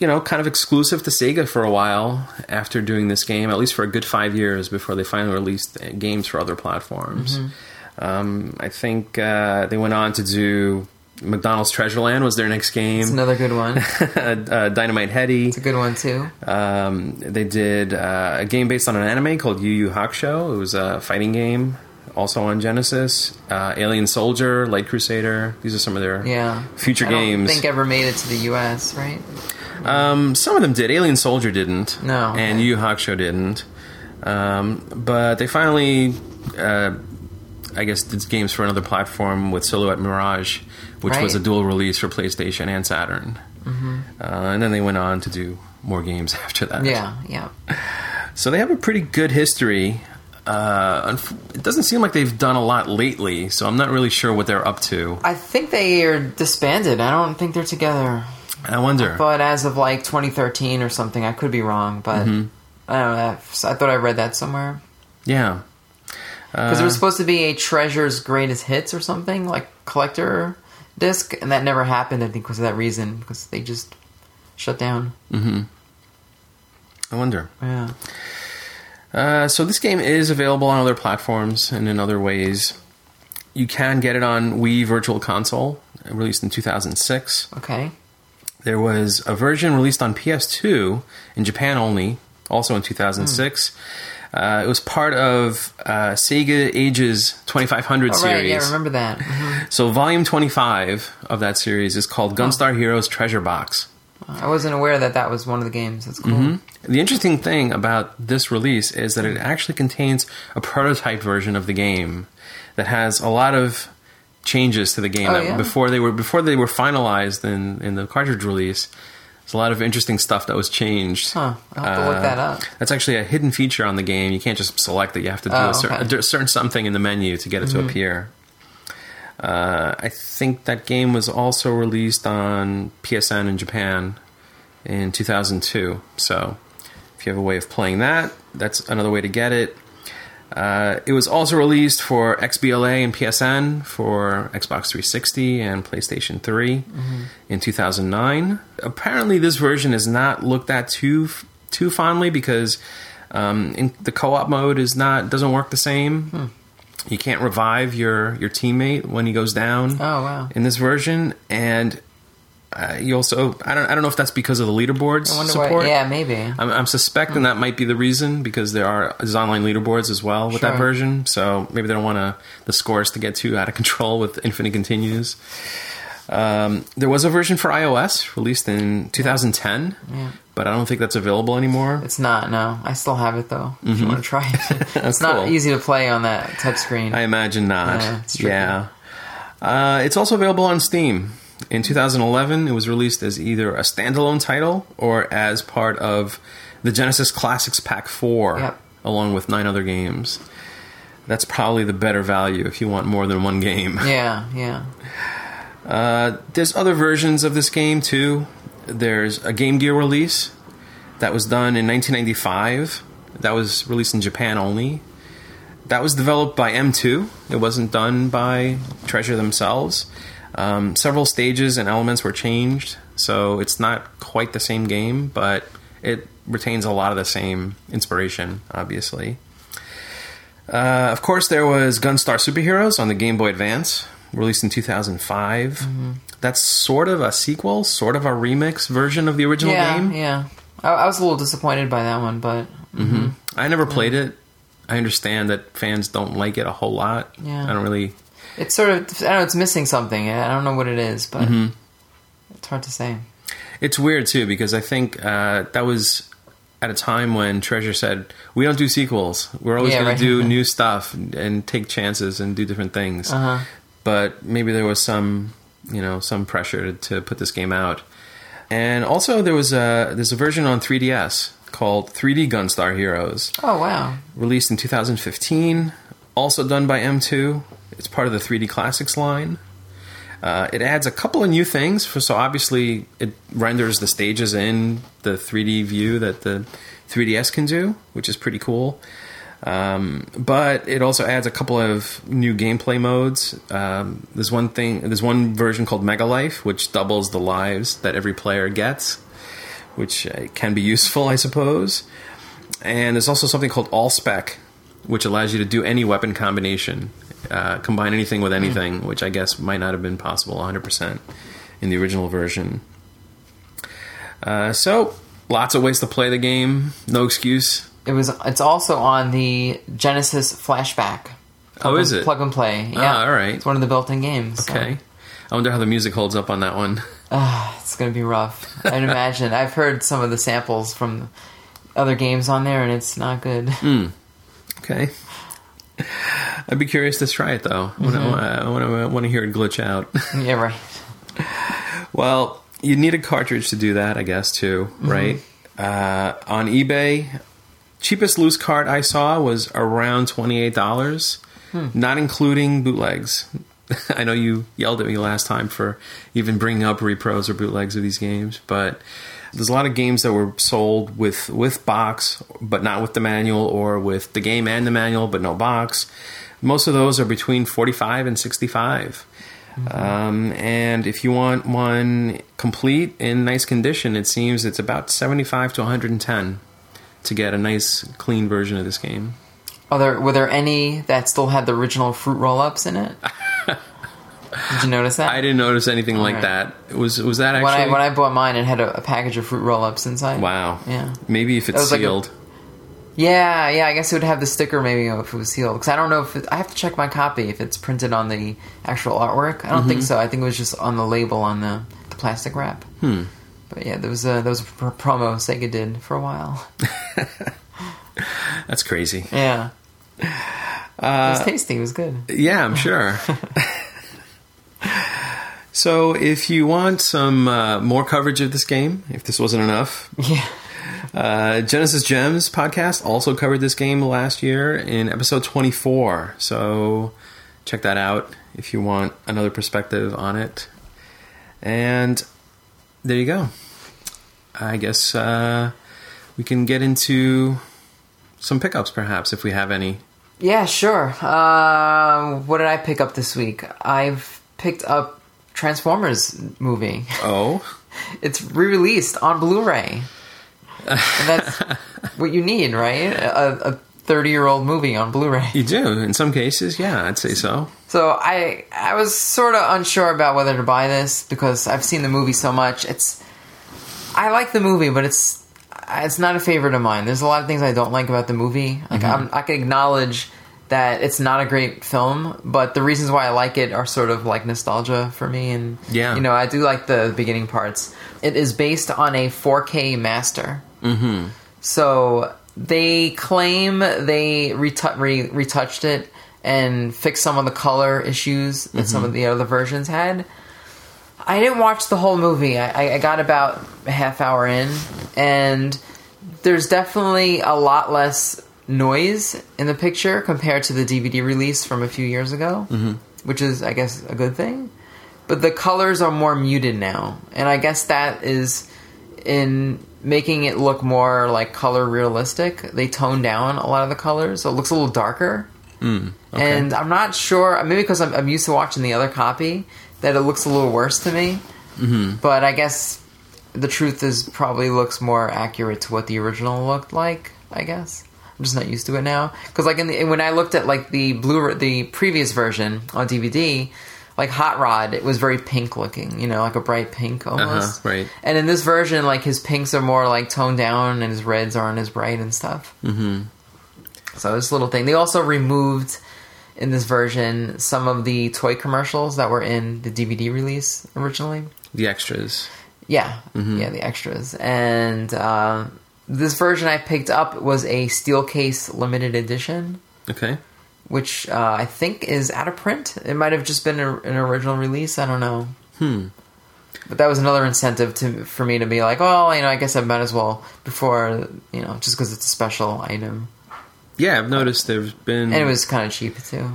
you know, kind of exclusive to Sega for a while after doing this game, at least for a good five years before they finally released uh, games for other platforms. Um, I think uh, they went on to do McDonald's Treasureland was their next game. It's another good one. *laughs* uh, Dynamite Headdy. It's a good one too. Um, they did uh, a game based on an anime called Yu Yu Hakusho. It was a fighting game. Also on Genesis. Uh, Alien Soldier, Light Crusader. These are some of their Yeah. future I don't games. think ever made it to the U.S. Right? Um, some of them did. Alien Soldier didn't. No, And okay. Yu Yu Hakusho didn't. Um, but they finally, uh, I guess, did games for another platform with Silhouette Mirage, which was a dual release for PlayStation and Saturn. Mm-hmm. Uh, and then they went on to do more games *laughs* after that. Yeah. Yeah. So they have a pretty good history. Uh, unf- it doesn't seem like they've done a lot lately, so I'm not really sure what they're up to. I think they are disbanded. I don't think they're together. I wonder. But as of like 2013 or something, I could be wrong. But Mm-hmm. I don't know. I thought I read that somewhere yeah. because there was supposed to be a Treasure's Greatest Hits or something like collector disc, and that never happened. I think because of that reason because they just shut down. I wonder. Yeah. Uh, so this game is available on other platforms and in other ways. You can get it on Wii Virtual Console, released in 2006. Okay. There was a version released on PS2 in Japan only, also in 2006. Uh, it was part of uh, Sega Ages 2500 Oh, series. right. Yeah, I remember that. Mhm. So volume 25 of that series is called Gunstar Heroes Treasure Box. I wasn't aware that that was one of the games. That's cool. Mm-hmm. The interesting thing about this release is that it actually contains a prototype version of the game that has a lot of changes to the game Oh, that yeah? before they were before they were finalized in in the cartridge release. There's a lot of interesting stuff that was changed. Huh. I'll have to look Uh, that up. That's actually a hidden feature on the game. You can't just select it. You have to do Oh, a, cer- okay. Mm-hmm. a certain something in the menu to get it to appear. Uh, I think that game was also released on PSN in Japan in 2002. So if you have a way of playing that, that's another way to get it. Uh, it was also released for XBLA and PSN for Xbox 360 and PlayStation 3 in 2009. Apparently, this version is not looked at too too fondly because um, in, the co-op mode is not doesn't work the same. You can't revive your your teammate when he goes down Oh wow. in this version, and uh, you also I don't I don't know if that's because of the leaderboards I support. why. Yeah, maybe. I'm, I'm suspecting that might be the reason because there are there's online leaderboards as well with that version. So maybe they don't want to the scores to get too out of control with infinite continues. Um, there was a version for iOS released in 2010, Yeah. but I don't think that's available anymore. It's not. No, I still have it though. If you want to try it, *laughs* it's not Mm-hmm. Cool. easy to play on that touch screen. I imagine not. Yeah, it's yeah. Uh, it's also available on Steam. In 2011, it was released as either a standalone title or as part of the Genesis Classics Pack 4, Yep. along with nine other games. That's probably the better value if you want more than one game. yeah, yeah. Uh, there's other versions of this game too. There's a Game Gear release that was done in 1995. That was released in Japan only. That was developed by M2. It wasn't done by Treasure themselves. Um, several stages and elements were changed, so it's not quite the same game, but it retains a lot of the same inspiration, obviously. Uh, of course, there was Gunstar Superheroes on the Game Boy Advance, released in 2005. Mm-hmm. That's sort of a sequel, sort of a remix version of the original yeah, game. yeah. I, I was a little disappointed by that one, but I never played it. I understand that fans don't like it a whole lot. Yeah. I don't really. it's sort of I don't know. It's missing something. I don't know what it is, but Mm-hmm. it's hard to say. It's weird too because I think uh, that was at a time when Treasure said, "We don't do sequels. We're always Yeah, going right. to do *laughs* new stuff and take chances and do different things." Uh-huh. But maybe there was some, you know, some pressure to, put this game out. And also, there was a there's a version on 3DS called 3D Gunstar Heroes, Oh wow. released in 2015, also done by M2. It's part of the 3D Classics line. Uh, it adds a couple of new things. For, so obviously, it renders the stages in the 3D view that the 3DS can do, which is pretty cool. Um, but it also adds a couple of new gameplay modes. Um, there's one thing. There's one version called Mega Life, which doubles the lives that every player gets, which uh, can be useful, I suppose. And there's also something called All Spec, which allows you to do any weapon combination, uh, combine anything with anything, which I guess might not have been possible 100% in the original version. Uh, so, lots of ways to play the game. No excuse. It was. It's also on the Genesis Flashback. Oh, is and- it? plug and play? Yeah, Ah, all right. It's one of the built-in games. so- Okay. I wonder how the music holds up on that one. Ah, *sighs* it's gonna be rough. I'd imagine. I've heard some of the samples from other games on there, and it's not good. *laughs* Okay. I'd be curious to try it though. I want to want to hear it glitch out. *laughs* yeah, right. well, you need a cartridge to do that, I guess, too, right? Uh, on eBay, cheapest loose cart I saw was around twenty eight dollars, not including bootlegs. *laughs* I know you yelled at me last time for even bringing up repros or bootlegs of these games, but there's a lot of games that were sold with with box, but not with the manual, or with the game and the manual, but no box. Most of those are between 45 and 65. Um, and if you want one complete in nice condition, it seems it's about 75 to 110 to get a nice, clean version of this game. Are there were there any that still had the original fruit roll-ups in it? *laughs* Did you notice that? I didn't notice anything like Alright. that. Was was that actually when? I when I bought mine, it had a, a package of fruit roll-ups inside. wow. Yeah. Maybe if it's was like a- sealed. Yeah, yeah. I guess it would have the sticker maybe if it was sealed. Because I don't know if it, I have to check my copy if it's printed on the actual artwork. I don't Mm-hmm. think so. I think it was just on the label on the, the plastic wrap. Hmm. But yeah, there was a there was a pr- promo Sega did for a while. *laughs* That's crazy. Yeah. it Uh, was tasty. It was good. Yeah, I'm sure. *laughs* so, if you want some uh, more coverage of this game, if this wasn't enough, Yeah. uh, Genesis Gems podcast also covered this game last year in episode 24. So, check that out if you want another perspective on it. And there you go. I guess uh, we can get into some pickups, perhaps, if we have any. Yeah, sure. Uh, what did I pick up this week? I've picked up Transformers movie. Oh. *laughs* It's re-released on Blu-ray. And that's *laughs* what you need, right? A, a 30-year-old movie on Blu-ray. You do in some cases, yeah, I'd say so. So I I was sort of unsure about whether to buy this because I've seen the movie so much. It's I like the movie, but it's it's not a favorite of mine. There's a lot of things I don't like about the movie. Like I'm, I can acknowledge that it's not a great film, but the reasons why I like it are sort of like nostalgia for me. And Yeah. you know, I do like the beginning parts. It is based on a 4K master. Mm-hmm. So they claim they retou- re- retouched it and fix some of the color issues that some of mm-hmm. the other versions had. I didn't watch the whole movie. I, I got about a half hour in, and there's definitely a lot less noise in the picture compared to the DVD release from a few years ago, mm-hmm. which is, I guess, a good thing. But the colors are more muted now, and I guess that is in making it look more like color realistic. They tone down a lot of the colors, so it looks a little darker. Mm, okay. And I'm not sure, maybe because I'm, I'm used to watching the other copy, that it looks a little worse to me. Mm-hmm. But I guess the truth is probably looks more accurate to what the original looked like. I guess I'm just not used to it now. Because like in the, when I looked at like the blue, the previous version on DVD, like Hot Rod, it was very pink looking. You know, like a bright pink almost. Uh-huh, right. And in this version, like his pinks are more like toned down, and his reds aren't as bright and stuff. Mm-hmm. So this little thing. They also removed in this version some of the toy commercials that were in the DVD release originally. The extras. Yeah, yeah, the extras. And uh, this version I picked up was a steel case limited edition, Okay. which uh, I think is out of print. It might have just been a, an original release. I don't know. Hmm. But that was another incentive to for me to be like, oh, you know, I guess I might as well before, you know, just because it's a special item. Yeah, I've noticed there's been And it was kind of cheap too.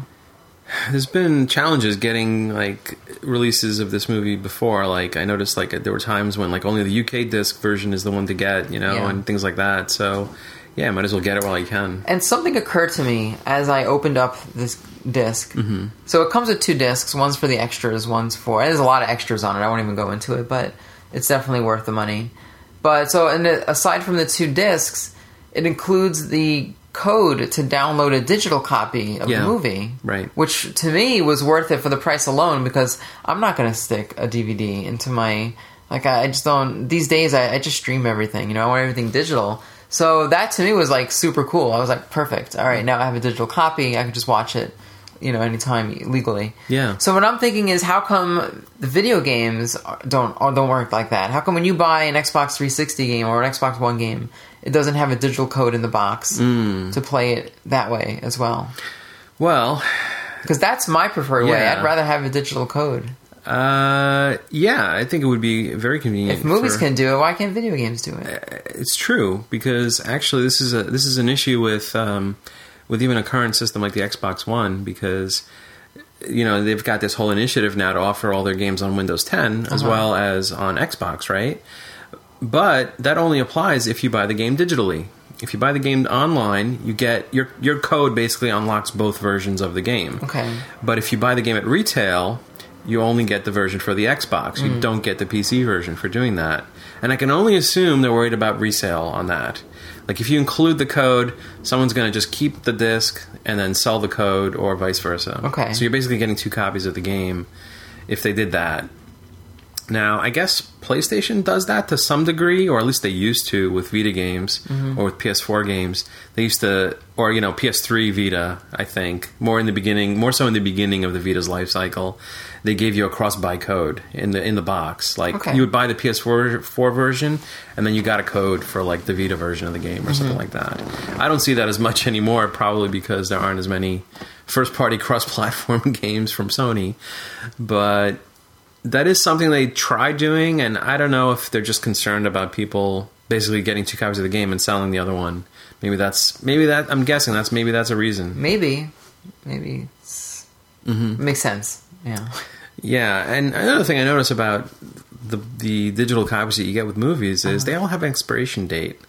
there's been challenges getting like releases of this movie before. Like I noticed like there were times when like only the UK disc version is the one to get, you know, Yeah. and things like that. So yeah, might as well get it while you can. And something occurred to me as I opened up this disk. Mm-hmm. So it comes with two discs. One's for the extras. One's for. And there's a lot of extras on it. I won't even go into it, but it's definitely worth the money. But so, and aside from the two discs, it includes the code to download a digital copy of Yeah. the movie. Right. Which to me was worth it for the price alone because I'm not going to stick a DVD into my. Like, I I just don't. These days, I, I just stream everything. You know, I want everything digital. So that to me was like super cool. I was like, perfect. All right, now I have a digital copy. I can just watch it, you know anytime legally. Yeah. So what I'm thinking is, how come the video games don't don't work like that? How come when you buy an Xbox 360 game or an Xbox One game, it doesn't have a digital code in the box Mm. to play it that way as well? Well, Because that's my preferred way. I'd rather have a digital code. uh, yeah, I think it would be very convenient. If movies for- can do it, why can't video games do it? it's true because actually this is a this is an issue with um, with even a current system like the Xbox One because you know they've got this whole initiative now to offer all their games on Windows 10 as Uh-huh. well as on Xbox, right? But that only applies if you buy the game digitally. If you buy the game online, you get your your code basically unlocks both versions of the game. Okay. But if you buy the game at retail, you only get the version for the Xbox. You mm. don't get the PC version for doing that. And I can only assume they're worried about resale on that. Like if you include the code, someone's going to just keep the disc and then sell the code or vice versa. Okay. So you're basically getting two copies of the game if they did that. Now, I guess PlayStation does that to some degree, or at least they used to with Vita games Mm-hmm. or with PS4 games. They used to, or you know, PS3 Vita. I think more in the beginning, more so in the beginning of the Vita's life cycle, they gave you a cross-buy code in the in the box. Like Okay. you would buy the PS4 4 version, and then you got a code for like the Vita version of the game or Mm-hmm. something like that. I don't see that as much *laughs* anymore, probably because there aren't as many first-party cross-platform *laughs* games from Sony, but that is something they try doing, and I don't know if they're just concerned about people basically getting two copies of the game and selling the other one. Maybe that's maybe that I'm guessing that's maybe that's a reason. Maybe, maybe it's, Mm-hmm. makes sense. Yeah. Yeah, and another thing I notice about the the digital copies that you get with movies is Uh-huh. they all have an expiration date.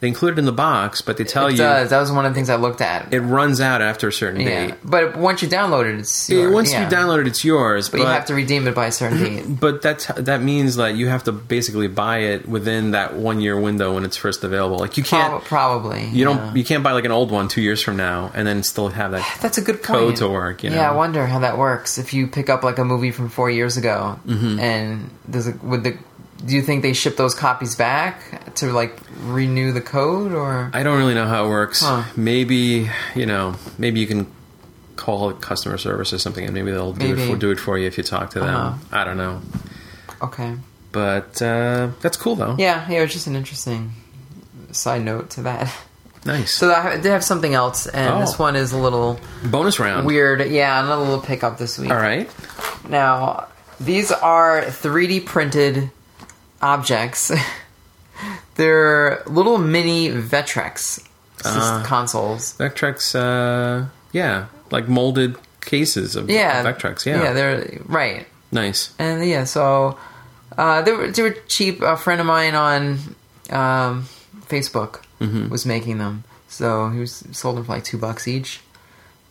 They include it in the box, but they tell it you does. That was one of the things I looked at. it runs out after a certain yeah. date. But once you download it, it's Yeah, yours. once yeah. you download it, it's yours. But, you have to redeem it by a certain date. *laughs* But that that means that you have to basically buy it within that one year window when it's first available. Like you can't, Prob- probably. you don't, you can't buy like an old one two years from now and then still have that. *sighs* That's a good point. code to work, you Yeah, I wonder how that works. If you pick up like a movie from four years ago, Mm-hmm. and does it would the do you think they ship those copies back to like renew the code or? I don't really know how it works. Huh. Maybe you know, maybe you can call customer service or something, and maybe they'll do it for do it for you if you talk to them. Uh-huh. I don't know, Okay. but uh, that's cool though. Yeah, yeah, it was just an interesting side note to that. Nice. So I did have something else, and Oh. this one is a little Bonus round. weird. Yeah, another little pickup this week. All right. Now, these are 3D printed objects. *laughs* They're little mini Vectrex Ah. consoles. Vectrex. Uh, yeah, like molded cases of Yeah, Vectrex. Yeah. yeah, they're right. nice. And yeah, so uh, they were they were cheap. A friend of mine on um, Facebook Mm-hmm. was making them, so he was sold them for like two bucks each.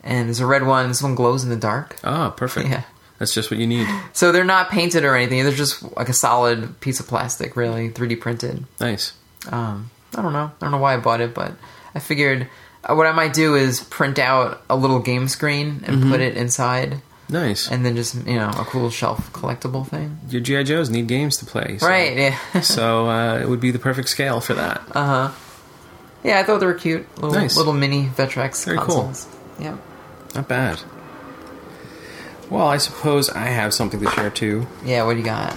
And there's a red one. This one glows in the dark. Ah, perfect. *laughs* Yeah. That's just what you need. So they're not painted or anything. They're just like a solid piece of plastic, really 3D printed. Nice. Um, I don't know. I don't know why I bought it, but I figured uh, what I might do is print out a little game screen and Mm-hmm. put it inside, Nice. and then just you know a cool shelf collectible thing. Your GI Joes need games to play, so, Right? Yeah. *laughs* so uh, it would be the perfect scale for that. Uh huh. Yeah, I thought they were cute. Little, Nice. little mini Vectrex Very cool. consoles. Yeah. Not bad. Well, I suppose I have something to share too. Yeah. What do you got?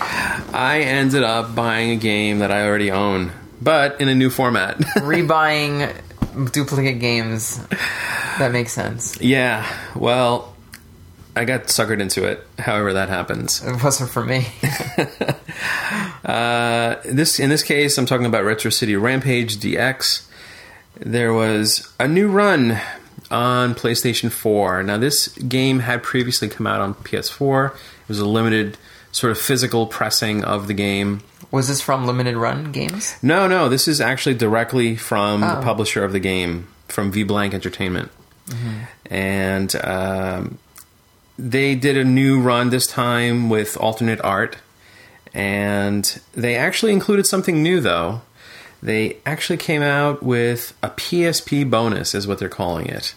*laughs* I ended up buying a game that I already own, but in a new format. *laughs* Rebuying duplicate games. That makes sense. yeah, well, I got suckered into it. However, that happens. It wasn't for me. *laughs* Uh, this in this case, I'm talking about Retro City Rampage DX. There was a new run on PlayStation 4. Now, this game had previously come out on PS4. It was a limited sort of physical pressing of the game. Was this from Limited Run Games? No, no, this is actually directly from the Oh. publisher of the game, from V Blank Entertainment. And um, they did a new run this time with alternate art. And they actually included something new, though. They actually came out with a PSP bonus, is what they're calling it.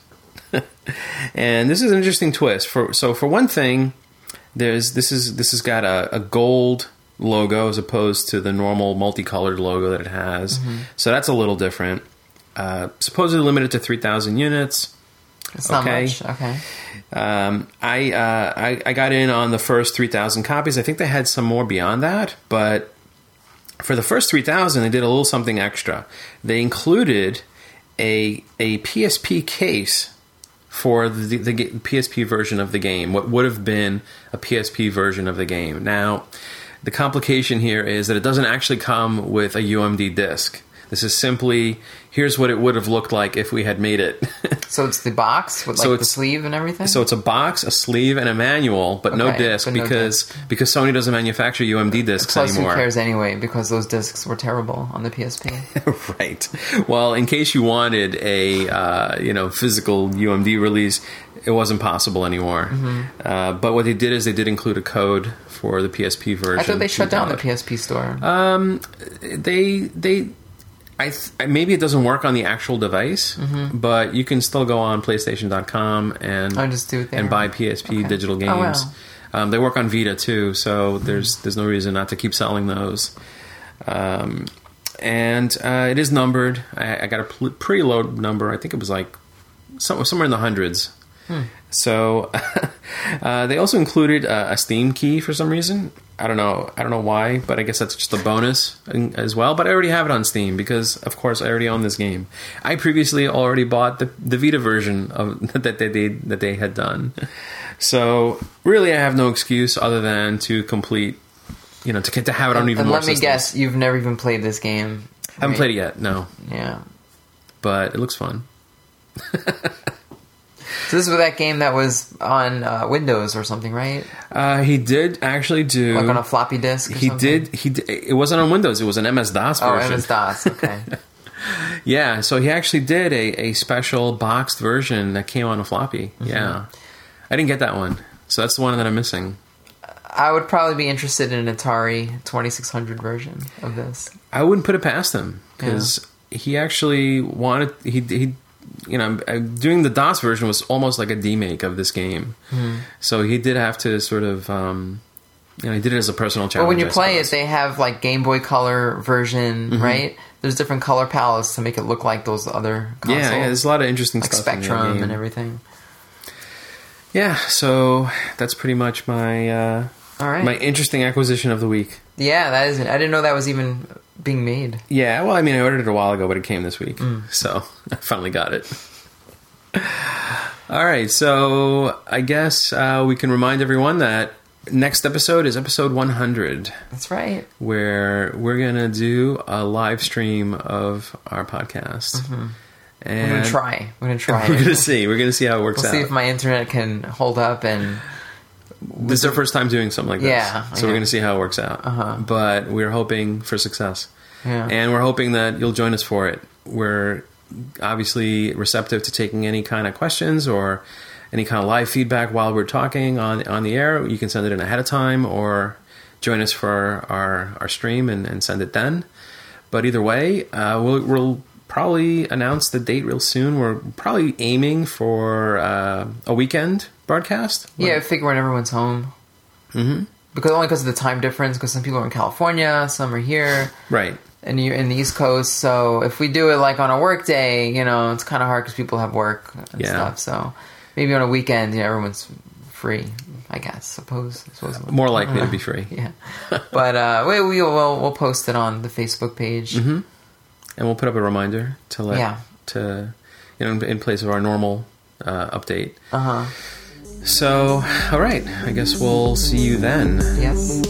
*laughs* and this is an interesting twist. For so, for one thing, there's this is this has got a, a gold logo as opposed to the normal multicolored logo that it has. So that's a little different. Uh, supposedly limited to three thousand units. It's not okay. much. Okay. Um, I, uh, I I got in on the first three thousand copies. I think they had some more beyond that, but for the first three thousand, they did a little something extra. They included a a PSP case for the, the PSP version of the game. What would have been a PSP version of the game. Now, the complication here is that it doesn't actually come with a UMD disc. This is simply here's what it would have looked like if we had made it. So it's the box with like So the sleeve and everything. So it's a box, a sleeve, and a manual, but no disc but no because disc. because Sony doesn't manufacture UMD discs Plus, anymore. who cares anyway? Because those discs were terrible on the PSP. *laughs* right. Well, in case you wanted a uh, you know physical UMD release, it wasn't possible anymore. Mm-hmm. Uh, but what they did is they did include a code for the PSP version. I thought they shut down the. PSP store. Uh, They they. I th- maybe it doesn't work on the actual device, but you can still go on PlayStation.com and Mm-hmm. Oh, just do it there. and buy PSP Okay. digital Oh, wow. games. Um, they work on Vita too, so there's there's no reason not to keep selling those. Um, and uh, it is numbered. I, I got a pl- pretty low number. I think it was like some, somewhere in the hundreds. Hmm. So *laughs* uh, they also included uh, a Steam key for some reason. I don't know. I don't know why, but I guess that's just a bonus as well. But I already have it on Steam because, of course, I already own this game. I previously already bought the, the Vita version of *laughs* that they, they that they had done. So really, I have no excuse other than to complete. You know, to get to have it on even and more. let me systems. guess, you've never even played this game. I haven't played it yet. No, Yeah. but it looks fun. *laughs* So this was that game that was on uh, Windows or something, right? Uh, he did actually do. Like on a floppy disk. Or he something? did. He did, it wasn't on Windows. It was an MS DOS Oh, version. MS DOS. *laughs* Okay. Yeah, so he actually did a, a special boxed version that came on a floppy. Mm-hmm. Yeah, I didn't get that one, so that's the one that I'm missing. I would probably be interested in an Atari 2600 version of this. I wouldn't put it past him because he actually wanted he he. You know, uh, doing the DOS version was almost like a demake of this game, Hmm. so he did have to sort of, um, you know, he did it as a personal challenge. But when you I play it, they have like Game Boy Color version, Mm-hmm. right? There's different color palettes to make it look like those other consoles. yeah, yeah, there's a lot of interesting like stuff. in Spectrum game. and everything. Yeah, so that's pretty much my uh, All right. my interesting acquisition of the week. yeah, that is. I didn't know that was even being made. Yeah, well, I mean, I ordered it a while ago, but it came this week, Mm. so *laughs* I finally got it. All right, so I guess uh, we can remind everyone that next episode is episode 100, That's right. where we're gonna do a live stream of our podcast, Mm-hmm. We're gonna try. We're gonna *laughs* try. We're gonna see. We're gonna see how it works We'll see if my internet can hold up and this is our first time doing something like this, Yeah, so we're gonna see how it works out. Uh-huh. But we're hoping for success. yeah. and we're hoping that you'll join us for it. We're obviously receptive to taking any kind of questions or any kind of live feedback while we're talking on on the air. You can send it in ahead of time or join us for our our stream and, and send it then. But either way, uh, we'll, we'll probably announce the date real soon. We're probably aiming for uh, a weekend broadcast. yeah, I figure when everyone's home. Mhm. Because only because of the time difference. Because some people are in California, some are here, right. and you're in the East Coast. So if we do it like on a work day, you know, it's kind of hard because people have work and Yeah. stuff. So maybe on a weekend, you know, everyone's free. I guess. Suppose. suppose More likely to be *laughs* free. Yeah. but uh, we we will we'll post it on the Facebook page. Mm-hmm. And we'll put up a reminder to let Yeah. to you know in place of our normal uh, update. Uh huh. So, all right, I guess we'll see you then. Yes.